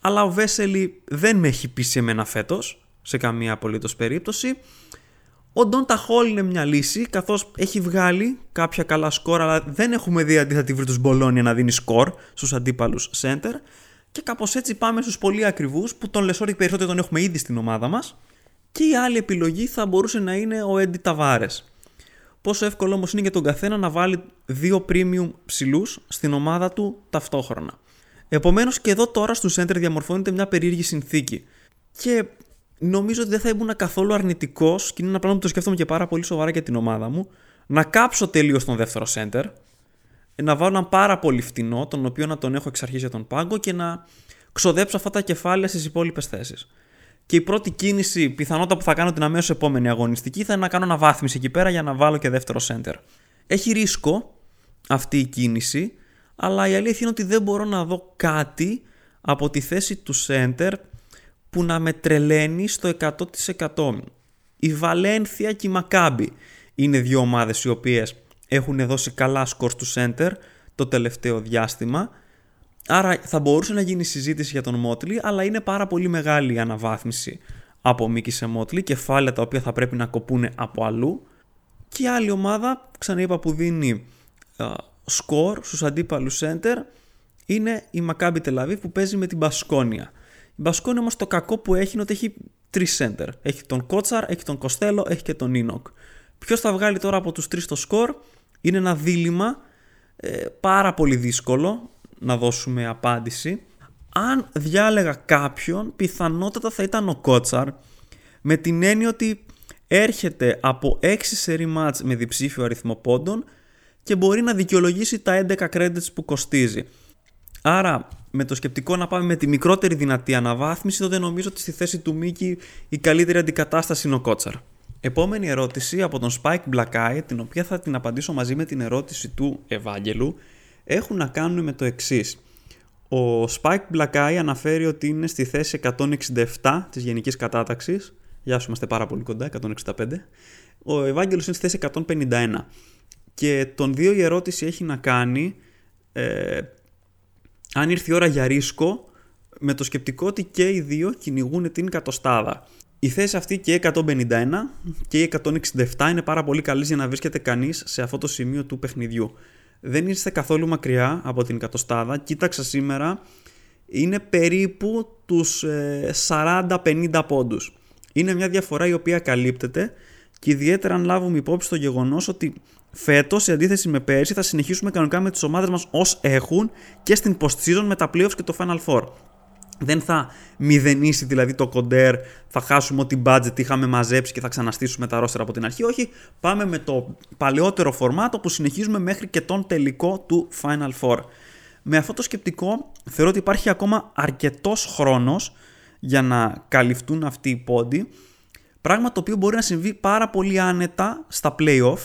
Αλλά ο Βέσελη δεν με έχει πείσει εμένα φέτος σε καμία απολύτως περίπτωση. Ο Ντόντα Χόλ είναι μια λύση, καθώς έχει βγάλει κάποια καλά σκορ, αλλά δεν έχουμε δει αντίθετα τη Βρύτου Μπολόνια να δίνει σκορ στους αντίπαλους center. Και κάπως έτσι πάμε στους πολύ ακριβούς που τον Λεσόρι περισσότερο τον έχουμε ήδη στην ομάδα μας. Και η άλλη επιλογή θα μπορούσε να είναι ο Έντι Ταβάρες. Πόσο εύκολο όμως είναι για τον καθένα να βάλει δύο premium ψηλούς στην ομάδα του ταυτόχρονα. Επομένως και εδώ τώρα στου center διαμορφώνεται μια περίεργη συνθήκη. Και νομίζω ότι δεν θα ήμουν καθόλου αρνητικός, και είναι ένα πράγμα που το σκέφτομαι και πάρα πολύ σοβαρά για την ομάδα μου, να κάψω τελείως τον δεύτερο center να βάλω έναν πάρα πολύ φτηνό, τον οποίο να τον έχω εξ αρχής για τον πάγκο και να ξοδέψω αυτά τα κεφάλαια στις υπόλοιπες θέσεις. Και η πρώτη κίνηση, πιθανότητα που θα κάνω την αμέσως επόμενη αγωνιστική, θα είναι να κάνω αναβάθμιση εκεί πέρα για να βάλω και δεύτερο center. Έχει ρίσκο αυτή η κίνηση, αλλά η αλήθεια είναι ότι δεν μπορώ να δω κάτι από τη θέση του center που να με τρελαίνει στο 100%. Η Βαλένθια και η Μακάμπη είναι δύο ομάδες οι οποίες έχουν δώσει καλά σκορ του center το τελευταίο διάστημα. Άρα θα μπορούσε να γίνει συζήτηση για τον Μότλι, αλλά είναι πάρα πολύ μεγάλη η αναβάθμιση από Μίκη σε Μότλι, κεφάλαια τα οποία θα πρέπει να κοπούν από αλλού. Και η άλλη ομάδα, ξαναείπα που δίνει σκορ στους αντίπαλους center, είναι η Maccabi Tel που παίζει με την Μπασκόνια. Η Μπασκόνια όμως το κακό που έχει είναι ότι έχει τρεις center. Έχει τον Κότσαρ, έχει τον Κοστέλο, έχει και τον Ίνοκ. Ποιος θα βγάλει τώρα από τους τρεις το σκορ, είναι ένα δίλημα ε, πάρα πολύ δύσκολο να δώσουμε απάντηση. Αν διάλεγα κάποιον, πιθανότατα θα ήταν ο Κότσαρ, με την έννοια ότι έρχεται από 6 σερί ματς με διψήφιο αριθμό πόντων και μπορεί να δικαιολογήσει τα 11 credits που κοστίζει. Άρα, με το σκεπτικό να πάμε με τη μικρότερη δυνατή αναβάθμιση, τότε νομίζω ότι στη θέση του Μίκη η καλύτερη αντικατάσταση είναι ο Κότσαρ. Επόμενη ερώτηση από τον Spike Black Eye, την οποία θα την απαντήσω μαζί με την ερώτηση του Ευάγγελου, έχουν να κάνουν με το εξής. Ο Spike Black Eye αναφέρει ότι είναι στη θέση 167 της γενικής κατάταξης. Γεια σου, είμαστε πάρα πολύ κοντά, 165. Ο Ευάγγελος είναι στη θέση 151. Και τον δύο η ερώτηση έχει να κάνει ε, αν ήρθε η ώρα για ρίσκο με το σκεπτικό ότι και οι δύο κυνηγούν την κατοστάδα. Η θέση αυτή και η 151 και η 167 είναι πάρα πολύ καλής για να βρίσκεται κανείς σε αυτό το σημείο του παιχνιδιού. Δεν είστε καθόλου μακριά από την εκατοστάδα. Κοίταξα σήμερα. είναι περίπου τους 40-50 ε, πόντους. Είναι μια διαφορά η οποία καλύπτεται και ιδιαίτερα αν λάβουμε υπόψη το γεγονός ότι φέτος σε αντίθεση με πέρσι θα συνεχίσουμε κανονικά με τις ομάδες μας ως έχουν και στην post-season με τα playoffs και το Final Four. Δεν θα μηδενίσει δηλαδή το κοντέρ, θα χάσουμε ό,τι budget είχαμε μαζέψει και θα ξαναστήσουμε τα ρόστερα από την αρχή. Όχι, πάμε με το παλαιότερο φορμάτο που συνεχίζουμε μέχρι και τον τελικό του Final Four. Με αυτό το σκεπτικό θεωρώ ότι υπάρχει ακόμα αρκετός χρόνος για να καλυφθούν αυτοί οι πόντοι, πράγμα το οποίο μπορεί να συμβεί πάρα πολύ άνετα στα playoff,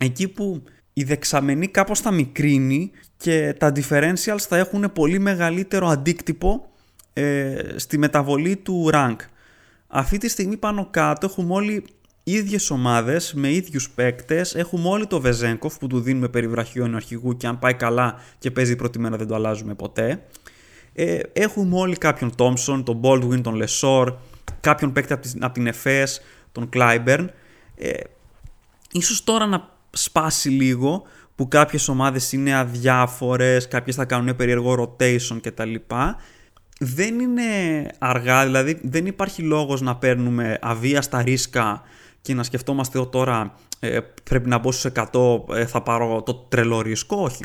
εκεί που η δεξαμενή κάπως θα μικρύνει και τα differentials θα έχουν πολύ μεγαλύτερο αντίκτυπο ε, στη μεταβολή του rank. Αυτή τη στιγμή πάνω κάτω έχουμε όλοι ίδιες ομάδες με ίδιους παίκτες. Έχουμε όλοι το Βεζέγκοφ που του δίνουμε περιβραχιόν αρχηγού και αν πάει καλά και παίζει πρώτη μέρα δεν το αλλάζουμε ποτέ. Ε, έχουμε όλοι κάποιον Τόμσον, τον Baldwin, τον Λεσόρ, κάποιον παίκτη από την, από την ΕΦΕΣ, τον Κλάιμπερν. Ε, ίσως τώρα να σπάσει λίγο που κάποιες ομάδες είναι αδιάφορες, κάποιες θα κάνουν περίεργο rotation κτλ. Δεν είναι αργά, δηλαδή δεν υπάρχει λόγος να παίρνουμε αβίαστα ρίσκα και να σκεφτόμαστε ότι τώρα ε, πρέπει να μπω στους 100, ε, θα πάρω το τρελό ρίσκο. Όχι.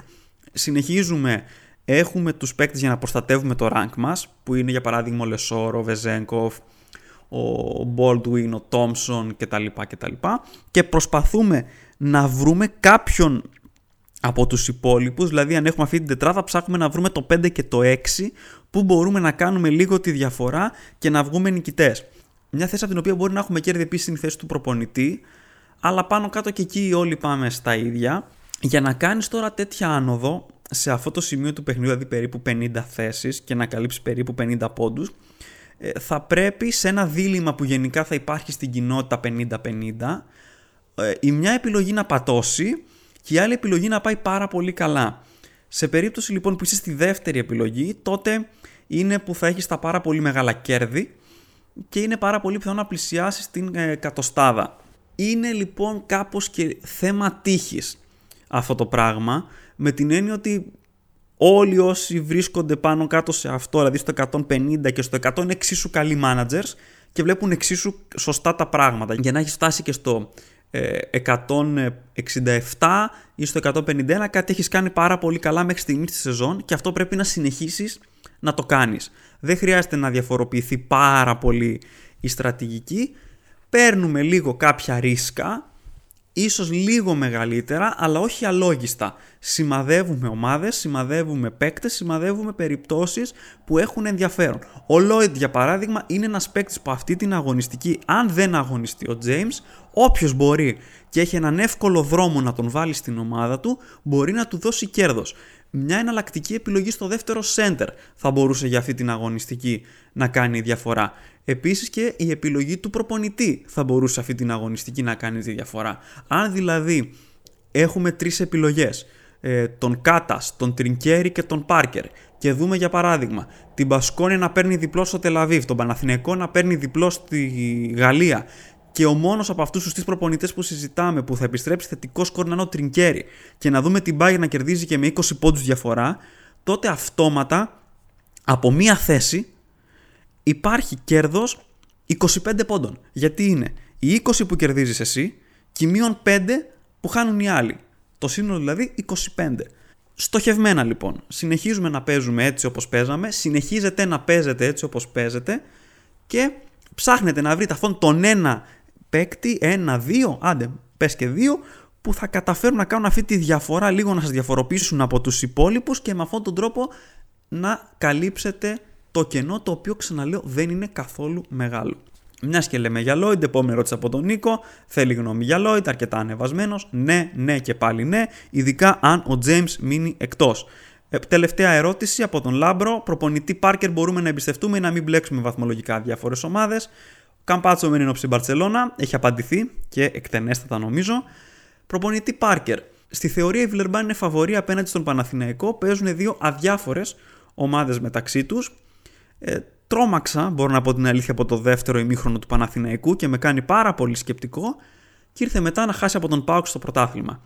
Συνεχίζουμε, έχουμε τους παίκτες για να προστατεύουμε το rank μας, που είναι για παράδειγμα ο Λεσόρ, ο Βεζένκοφ, ο Baldwin, ο Thompson κτλ. κτλ. Και προσπαθούμε να βρούμε κάποιον από τους υπόλοιπους, δηλαδή αν έχουμε αυτή την τετράδα ψάχνουμε να βρούμε το 5 και το 6 που μπορούμε να κάνουμε λίγο τη διαφορά και να βγούμε νικητές. Μια θέση από την οποία μπορεί να έχουμε κέρδη επίσης είναι η θέση του προπονητή, αλλά πάνω κάτω και εκεί όλοι πάμε στα ίδια. Για να κάνεις τώρα τέτοια άνοδο σε αυτό το σημείο του παιχνιδιού, δηλαδή περίπου 50 θέσεις και να καλύψεις περίπου 50 πόντους, ε, θα πρέπει σε ένα δίλημα που γενικά θα υπάρχει στην κοινότητα 50-50, ε, η μια επιλογή να πατώσει και η άλλη επιλογή να πάει πάρα πολύ καλά. Σε περίπτωση λοιπόν που είσαι στη δεύτερη επιλογή, τότε είναι που θα έχεις τα πάρα πολύ μεγάλα κέρδη και είναι πάρα πολύ πιθανό να πλησιάσεις την ε, κατοστάδα. Είναι λοιπόν κάπως και θέμα τύχης αυτό το πράγμα, με την έννοια ότι όλοι όσοι βρίσκονται πάνω κάτω σε αυτό, δηλαδή στο 150 και στο 100 είναι εξίσου καλοί managers και βλέπουν εξίσου σωστά τα πράγματα. Για να έχεις φτάσει και στο 167 ε, ή στο 151 κάτι έχεις κάνει πάρα πολύ καλά μέχρι στιγμής στη σεζόν και αυτό πρέπει να συνεχίσεις να το κάνεις. Δεν χρειάζεται να διαφοροποιηθεί πάρα πολύ η στρατηγική. Παίρνουμε λίγο κάποια ρίσκα ίσως λίγο μεγαλύτερα, αλλά όχι αλόγιστα. Σημαδεύουμε ομάδες, σημαδεύουμε παίκτες, σημαδεύουμε περιπτώσεις που έχουν ενδιαφέρον. Ο Lloyd, για παράδειγμα, είναι ένας παίκτης που αυτή την αγωνιστική, αν δεν αγωνιστεί ο James, όποιος μπορεί και έχει έναν εύκολο δρόμο να τον βάλει στην ομάδα του, μπορεί να του δώσει κέρδος. Μια εναλλακτική επιλογή στο δεύτερο center θα μπορούσε για αυτή την αγωνιστική να κάνει διαφορά. Επίσης και η επιλογή του προπονητή θα μπορούσε αυτή την αγωνιστική να κάνει τη διαφορά. Αν δηλαδή έχουμε τρεις επιλογές, ε, τον Κάτας, τον Τρινκέρι και τον Πάρκερ και δούμε για παράδειγμα την Μπασκόνια να παίρνει διπλό στο Τελαβίβ, τον Παναθηναϊκό να παίρνει διπλό στη Γαλλία και ο μόνος από αυτούς τους τρεις προπονητές που συζητάμε που θα επιστρέψει θετικό σκορ να είναι ο Τρινκέρι και να δούμε την Bayern να κερδίζει και με 20 πόντους διαφορά, τότε αυτόματα από μία θέση υπάρχει κέρδος 25 πόντων. Γιατί είναι οι 20 που κερδίζεις εσύ και οι μείον 5 που χάνουν οι άλλοι. Το σύνολο δηλαδή 25. Στοχευμένα λοιπόν. Συνεχίζουμε να παίζουμε έτσι όπως παίζαμε, συνεχίζετε να παίζετε έτσι όπως παίζετε και ψάχνετε να βρείτε αυτόν τον ένα παίκτη, ένα, δύο, άντε πες και δύο, που θα καταφέρουν να κάνουν αυτή τη διαφορά, λίγο να σας διαφοροποιήσουν από τους υπόλοιπους και με αυτόν τον τρόπο να καλύψετε το κενό το οποίο ξαναλέω δεν είναι καθόλου μεγάλο. Μιας και λέμε για Lloyd, επόμενη ερώτηση από τον Νίκο. Θέλει γνώμη για Lloyd, αρκετά ανεβασμένος. Ναι, ναι και πάλι ναι, ειδικά αν ο James μείνει εκτός. Ε, τελευταία ερώτηση από τον Λάμπρο. Προπονητή Πάρκερ μπορούμε να εμπιστευτούμε ή να μην μπλέξουμε βαθμολογικά αδιάφορες ομάδες. Καμπάτσο μένει στην Μπαρσελόνα, έχει απαντηθεί και εκτενέστατα νομίζω. Προπονητή Πάρκερ. Στη θεωρία η Βιλερμπάν είναι φαβορή απέναντι στον Παναθηναϊκό. Παίζουν δύο αδιάφορες ομάδες μεταξύ τους. Ε, τρόμαξα, μπορώ να πω την αλήθεια, από το δεύτερο ημίχρονο του Παναθηναϊκού και με κάνει πάρα πολύ σκεπτικό και ήρθε μετά να χάσει από τον Πάουξ στο πρωτάθλημα.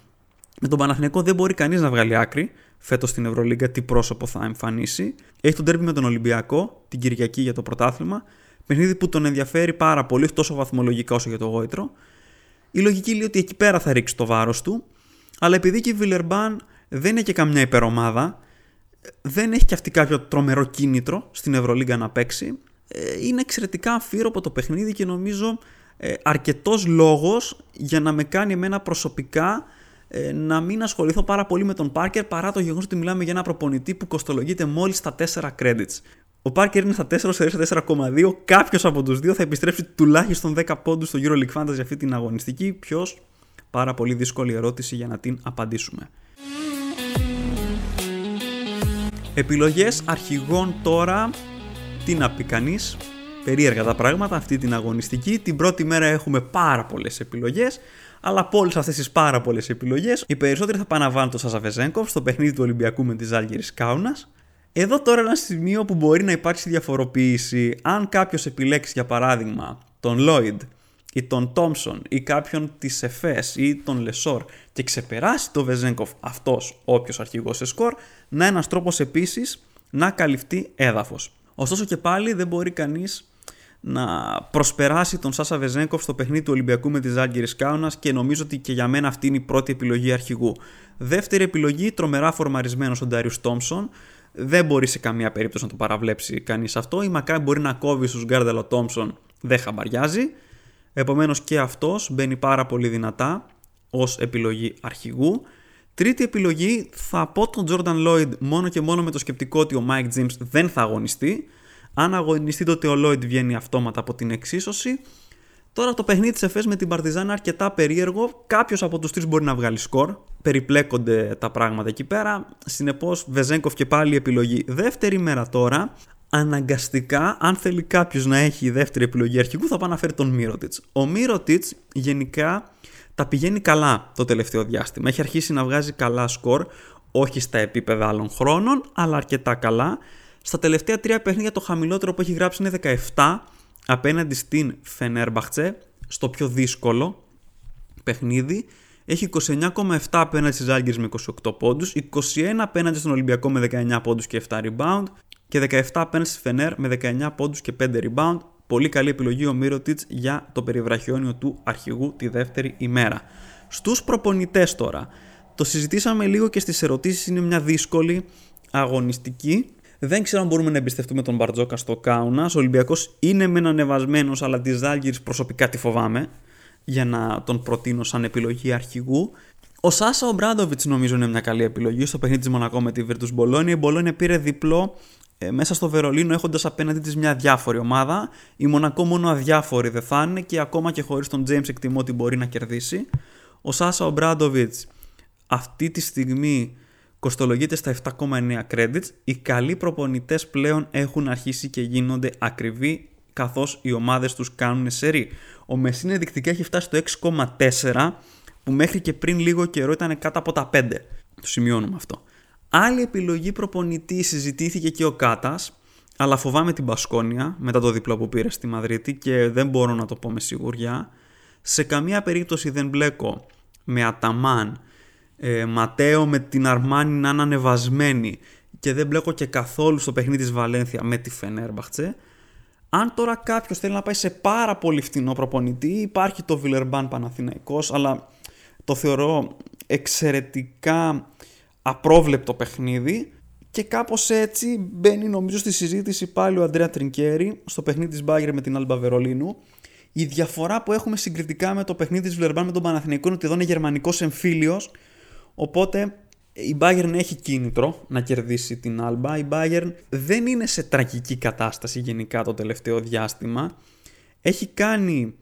Με τον Παναθηναϊκό δεν μπορεί κανείς να βγάλει άκρη φέτος στην Ευρωλίγκα τι πρόσωπο θα εμφανίσει. Έχει τον τέρμι με τον Ολυμπιακό την Κυριακή για το πρωτάθλημα. Παιχνίδι που τον ενδιαφέρει πάρα πολύ, τόσο βαθμολογικά όσο για το γόητρο. Η λογική λέει ότι εκεί πέρα θα ρίξει το βάρος του. Αλλά επειδή και η Βιλερμπάν δεν είναι και καμιά υπερομάδα, δεν έχει και αυτή κάποιο τρομερό κίνητρο στην Ευρωλίγκα να παίξει. Ε, είναι εξαιρετικά αφήρωπο το παιχνίδι και νομίζω ε, αρκετός λόγος για να με κάνει εμένα προσωπικά ε, να μην ασχοληθώ πάρα πολύ με τον Πάρκερ παρά το γεγονός ότι μιλάμε για ένα προπονητή που κοστολογείται μόλις στα 4 credits. Ο Πάρκερ είναι στα 4, στα 4,2. Κάποιος από τους δύο θα επιστρέψει τουλάχιστον 10 πόντους στο EuroLeague Fantasy αυτή την αγωνιστική. Ποιος, πάρα πολύ δύσκολη ερώτηση για να την απαντήσουμε. Επιλογές αρχηγών τώρα, τι να πει κανείς, περίεργα τα πράγματα αυτή την αγωνιστική. Την πρώτη μέρα έχουμε πάρα πολλές επιλογές, αλλά από όλες αυτές τις πάρα πολλές επιλογές, οι περισσότεροι θα πάνε να βάλουν το Σάσα Βεζέγκοφ στο παιχνίδι του Ολυμπιακού με τη Ζάλγκη Κάουνας. Εδώ τώρα ένα σημείο που μπορεί να υπάρξει διαφοροποίηση. Αν κάποιος επιλέξει για παράδειγμα τον Λόιντ ή τον Τόμσον ή κάποιον της ΕΦΕΣ ή τον Λεσόρ και ξεπεράσει το Βεζένκοφ αυτός όποιος αρχηγός σε σκορ, να είναι ένας τρόπος επίσης να καλυφθεί έδαφος. Ωστόσο και πάλι δεν μπορεί κανείς να προσπεράσει τον Σάσα Βεζένκοφ στο παιχνίδι του Ολυμπιακού με τη Ζαλγκίρις Κάουνας και νομίζω ότι και για μένα αυτή είναι η πρώτη επιλογή αρχηγού. Δεύτερη επιλογή, τρομερά φορμαρισμένος ο Ντάριους Τόμψον. Δεν μπορεί σε καμία περίπτωση να το παραβλέψει κανείς αυτό. Η Μακάμπι μπορεί να κόβει στους Γκάρντελο Τόμψον, δεν χαμπαριάζει. Επομένως και αυτός μπαίνει πάρα πολύ δυνατά ως επιλογή αρχηγού. Τρίτη επιλογή, θα πω τον Jordan Lloyd μόνο και μόνο με το σκεπτικό ότι ο Mike James δεν θα αγωνιστεί. Αν αγωνιστεί τότε ο Lloyd βγαίνει αυτόματα από την εξίσωση. Τώρα το παιχνίδι της ΕΦΕΣ με την Παρτιζάν είναι αρκετά περίεργο. Κάποιος από τους τρεις μπορεί να βγάλει σκορ. Περιπλέκονται τα πράγματα εκεί πέρα. Συνεπώς, Βεζέγκοφ και πάλι επιλογή. Δεύτερη μέρα τώρα, αναγκαστικά, αν θέλει κάποιος να έχει δεύτερη επιλογή αρχικού, θα πάει να φέρει τον Μύρωτιτς. Ο Μύρωτιτς γενικά τα πηγαίνει καλά το τελευταίο διάστημα. Έχει αρχίσει να βγάζει καλά σκορ, όχι στα επίπεδα άλλων χρόνων, αλλά αρκετά καλά. Στα τελευταία τρία παιχνίδια το χαμηλότερο που έχει γράψει είναι 17 απέναντι στην Φενέρμπαχτσε, στο πιο δύσκολο παιχνίδι. Έχει 29,7 απέναντι στις Ζάλγκες με 28 πόντους, 21 απέναντι στον Ολυμπιακό με 19 πόντους και 7 rebound και 17 απέναντι στη Φενέρ με 19 πόντους και 5 rebound. Πολύ καλή επιλογή ο Μύρωτιτς για το περιβραχιόνιο του αρχηγού τη δεύτερη ημέρα. Στους προπονητές τώρα. Το συζητήσαμε λίγο και στις ερωτήσεις, είναι μια δύσκολη αγωνιστική δεν ξέρω αν μπορούμε να εμπιστευτούμε τον Μπαρτζόκα στο Κάουνας. Ο Ολυμπιακός είναι μεν ανεβασμένος, αλλά τη Ζάλγκη προσωπικά τη φοβάμαι για να τον προτείνω σαν επιλογή αρχηγού. Ο Σάσα Ομπράντοβιτς νομίζω είναι μια καλή επιλογή στο παιχνίδι της Μονακό με τη Virtus Μπολόνια. Η Μπολόνια πήρε διπλό ε, μέσα στο Βερολίνο έχοντας απέναντί της μια διάφορη ομάδα. Η Μονακό μόνο αδιάφορη δεν θα είναι και ακόμα και χωρίς τον James εκτιμώ ότι μπορεί να κερδίσει. Ο Σάσα Ομπράντοβιτς αυτή τη στιγμή κοστολογείται στα 7,9 credits. Οι καλοί προπονητές πλέον έχουν αρχίσει και γίνονται ακριβοί καθώς οι ομάδες τους κάνουν σερί. Ο Μεσίνη ενδεικτικά έχει φτάσει στο 6,4 που μέχρι και πριν λίγο καιρό ήταν κάτω από τα 5. Το σημειώνουμε αυτό. Άλλη επιλογή προπονητή συζητήθηκε και ο Κάτας, αλλά φοβάμαι την Πασκόνια μετά το διπλό που πήρε στη Μαδρίτη και δεν μπορώ να το πω με σιγουριά. Σε καμία περίπτωση δεν μπλέκω με Αταμάν ε, Ματέο με την Αρμάνι να είναι ανεβασμένη και δεν μπλέκω και καθόλου στο παιχνίδι της Βαλένθια με τη Φενέρμπαχτσε. Αν τώρα κάποιος θέλει να πάει σε πάρα πολύ φθηνό προπονητή, υπάρχει το Βιλερμπάν Παναθηναϊκός, αλλά το θεωρώ εξαιρετικά απρόβλεπτο παιχνίδι και κάπως έτσι μπαίνει νομίζω στη συζήτηση πάλι ο Αντρέα Τρινκέρι στο παιχνίδι της Μπάγκερ με την Άλμπα Βερολίνου. Η διαφορά που έχουμε συγκριτικά με το παιχνίδι της Βιλερμπάν με τον Παναθηναϊκό είναι ότι εδώ είναι γερμανικός εμφύλιος Οπότε η Bayern έχει κίνητρο να κερδίσει την Alba. Η Bayern δεν είναι σε τραγική κατάσταση γενικά το τελευταίο διάστημα. Έχει κάνει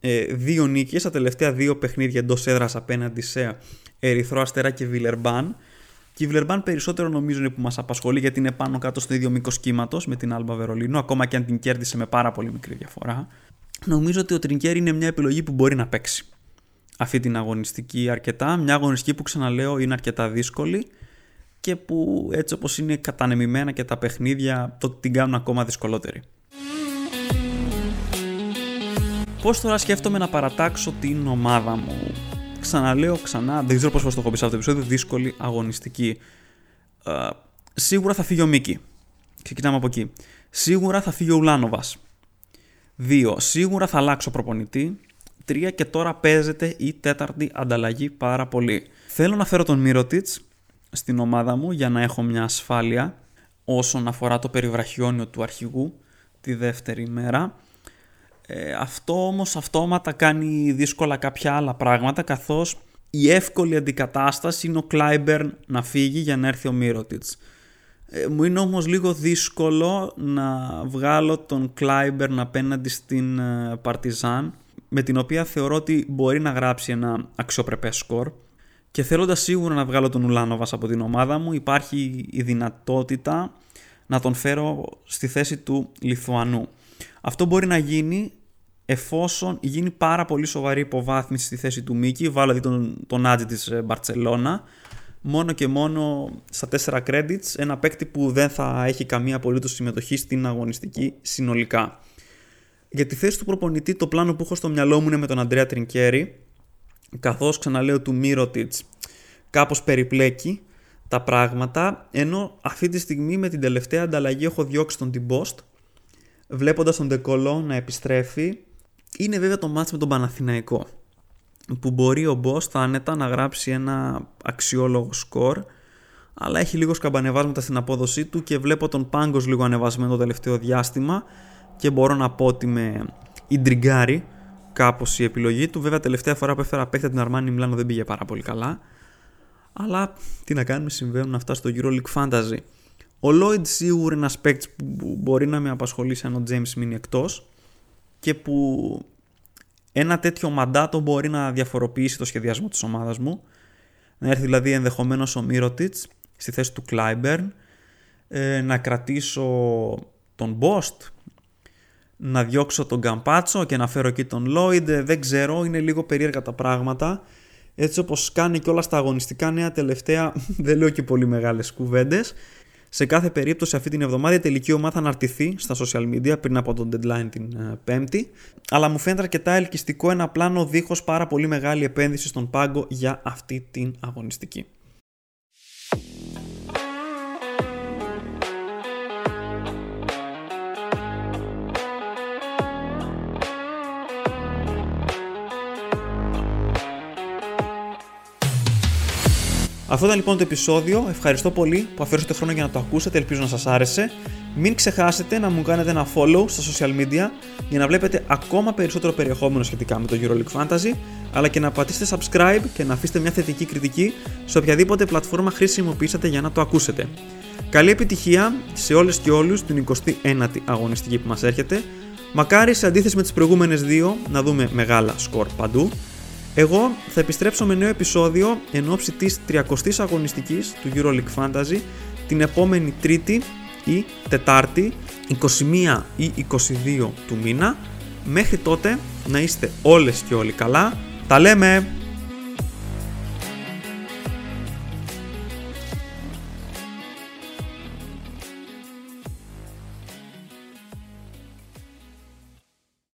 ε, δύο νίκες στα τελευταία δύο παιχνίδια εντός έδρας απέναντι σε Ερυθρό Αστέρα και Βιλερμπάν. Και η Βιλερμπάν περισσότερο νομίζω είναι που μας απασχολεί γιατί είναι πάνω κάτω στο ίδιο μήκος κύματος με την Alba Βερολίνο, ακόμα και αν την κέρδισε με πάρα πολύ μικρή διαφορά. Νομίζω ότι ο Τρινκέρι είναι μια επιλογή που μπορεί να παίξει αυτή την αγωνιστική αρκετά. Μια αγωνιστική που ξαναλέω είναι αρκετά δύσκολη και που έτσι όπως είναι κατανεμημένα και τα παιχνίδια το την κάνουν ακόμα δυσκολότερη. Πώς τώρα σκέφτομαι να παρατάξω την ομάδα μου. ξαναλέω ξανά, δεν ξέρω πώς το έχω πει σε αυτό το επεισόδιο, δύσκολη αγωνιστική. Ε, σίγουρα θα φύγει ο Μίκη. Ξεκινάμε από εκεί. Σίγουρα θα φύγει ο Ουλάνοβας. Δύο, σίγουρα θα αλλάξω προπονητή. Τρία και τώρα παίζεται η τέταρτη ανταλλαγή πάρα πολύ. Θέλω να φέρω τον Μύρωτιτ στην ομάδα μου για να έχω μια ασφάλεια όσον αφορά το περιβραχιόνιο του αρχηγού τη δεύτερη μέρα. Ε, αυτό όμως αυτόματα κάνει δύσκολα κάποια άλλα πράγματα καθώς η εύκολη αντικατάσταση είναι ο Κλάιμπερν να φύγει για να έρθει ο Μύρωτιτς. Ε, μου είναι όμως λίγο δύσκολο να βγάλω τον Κλάιμπερν απέναντι στην Παρτιζάν ε, με την οποία θεωρώ ότι μπορεί να γράψει ένα αξιοπρεπές σκορ και θέλοντας σίγουρα να βγάλω τον Ουλάνοβας από την ομάδα μου υπάρχει η δυνατότητα να τον φέρω στη θέση του Λιθουανού. Αυτό μπορεί να γίνει εφόσον γίνει πάρα πολύ σοβαρή υποβάθμιση στη θέση του Μίκη, βάλω δει τον, τον Άτζη της Μπαρτσελώνα, μόνο και μόνο στα 4 credits, ένα παίκτη που δεν θα έχει καμία απολύτως συμμετοχή στην αγωνιστική συνολικά. Για τη θέση του προπονητή το πλάνο που έχω στο μυαλό μου είναι με τον Αντρέα Τρινκέρι, καθώς ξαναλέω του Μύρωτιτς κάπως περιπλέκει τα πράγματα, ενώ αυτή τη στιγμή με την τελευταία ανταλλαγή έχω διώξει τον Τιμπόστ, βλέποντας τον Ντεκολό να επιστρέφει. Είναι βέβαια το μάτς με τον Παναθηναϊκό που μπορεί ο Μπόστ άνετα να γράψει ένα αξιόλογο σκορ αλλά έχει λίγος σκαμπανεβάσματα στην απόδοσή του και βλέπω τον Πάγκος λίγο ανεβασμένο το τελευταίο διάστημα και μπορώ να πω ότι με ιντριγκάρει κάπως η επιλογή του. Βέβαια, τελευταία φορά που έφερα παίχτη την Αρμάνι Μιλάνο δεν πήγε πάρα πολύ καλά. Αλλά τι να κάνουμε, συμβαίνουν αυτά στο EuroLeague Fantasy. Ο Lloyd σίγουρα είναι ένας παίκτης που μπορεί να με απασχολήσει αν ο James μείνει εκτός και που ένα τέτοιο μαντάτο μπορεί να διαφοροποιήσει το σχεδιασμό της ομάδας μου. Να έρθει δηλαδή ενδεχομένως ο Μύρωτιτς στη θέση του Κλάιμπερν, ε, να κρατήσω τον Μπόστ, να διώξω τον Γκαμπάτσο και να φέρω εκεί τον Λόιντ, ε, δεν ξέρω, είναι λίγο περίεργα τα πράγματα. Έτσι όπως κάνει και όλα στα αγωνιστικά νέα τελευταία, δεν λέω και πολύ μεγάλες κουβέντες. Σε κάθε περίπτωση αυτή την εβδομάδα η τελική ομάδα θα αναρτηθεί στα social media πριν από τον deadline την ε, Πέμπτη. Αλλά μου φαίνεται αρκετά ελκυστικό ένα πλάνο δίχως πάρα πολύ μεγάλη επένδυση στον πάγκο για αυτή την αγωνιστική. Αυτό ήταν λοιπόν το επεισόδιο. Ευχαριστώ πολύ που αφιέρωσατε χρόνο για να το ακούσετε. Ελπίζω να σας άρεσε. Μην ξεχάσετε να μου κάνετε ένα follow στα social media για να βλέπετε ακόμα περισσότερο περιεχόμενο σχετικά με το EuroLeague Fantasy, αλλά και να πατήσετε subscribe και να αφήσετε μια θετική κριτική σε οποιαδήποτε πλατφόρμα χρησιμοποιήσατε για να το ακούσετε. Καλή επιτυχία σε όλες και όλους την 29η αγωνιστική που μας έρχεται. Μακάρι σε αντίθεση με τις προηγούμενες δύο να δούμε μεγάλα σκορ παντού. Εγώ θα επιστρέψω με νέο επεισόδιο εν ώψη της 30ης αγωνιστικής του EuroLeague Fantasy την επόμενη Τρίτη ή Τετάρτη 21 ή 22 του μήνα. Μέχρι τότε να είστε όλες και όλοι καλά. Τα λέμε!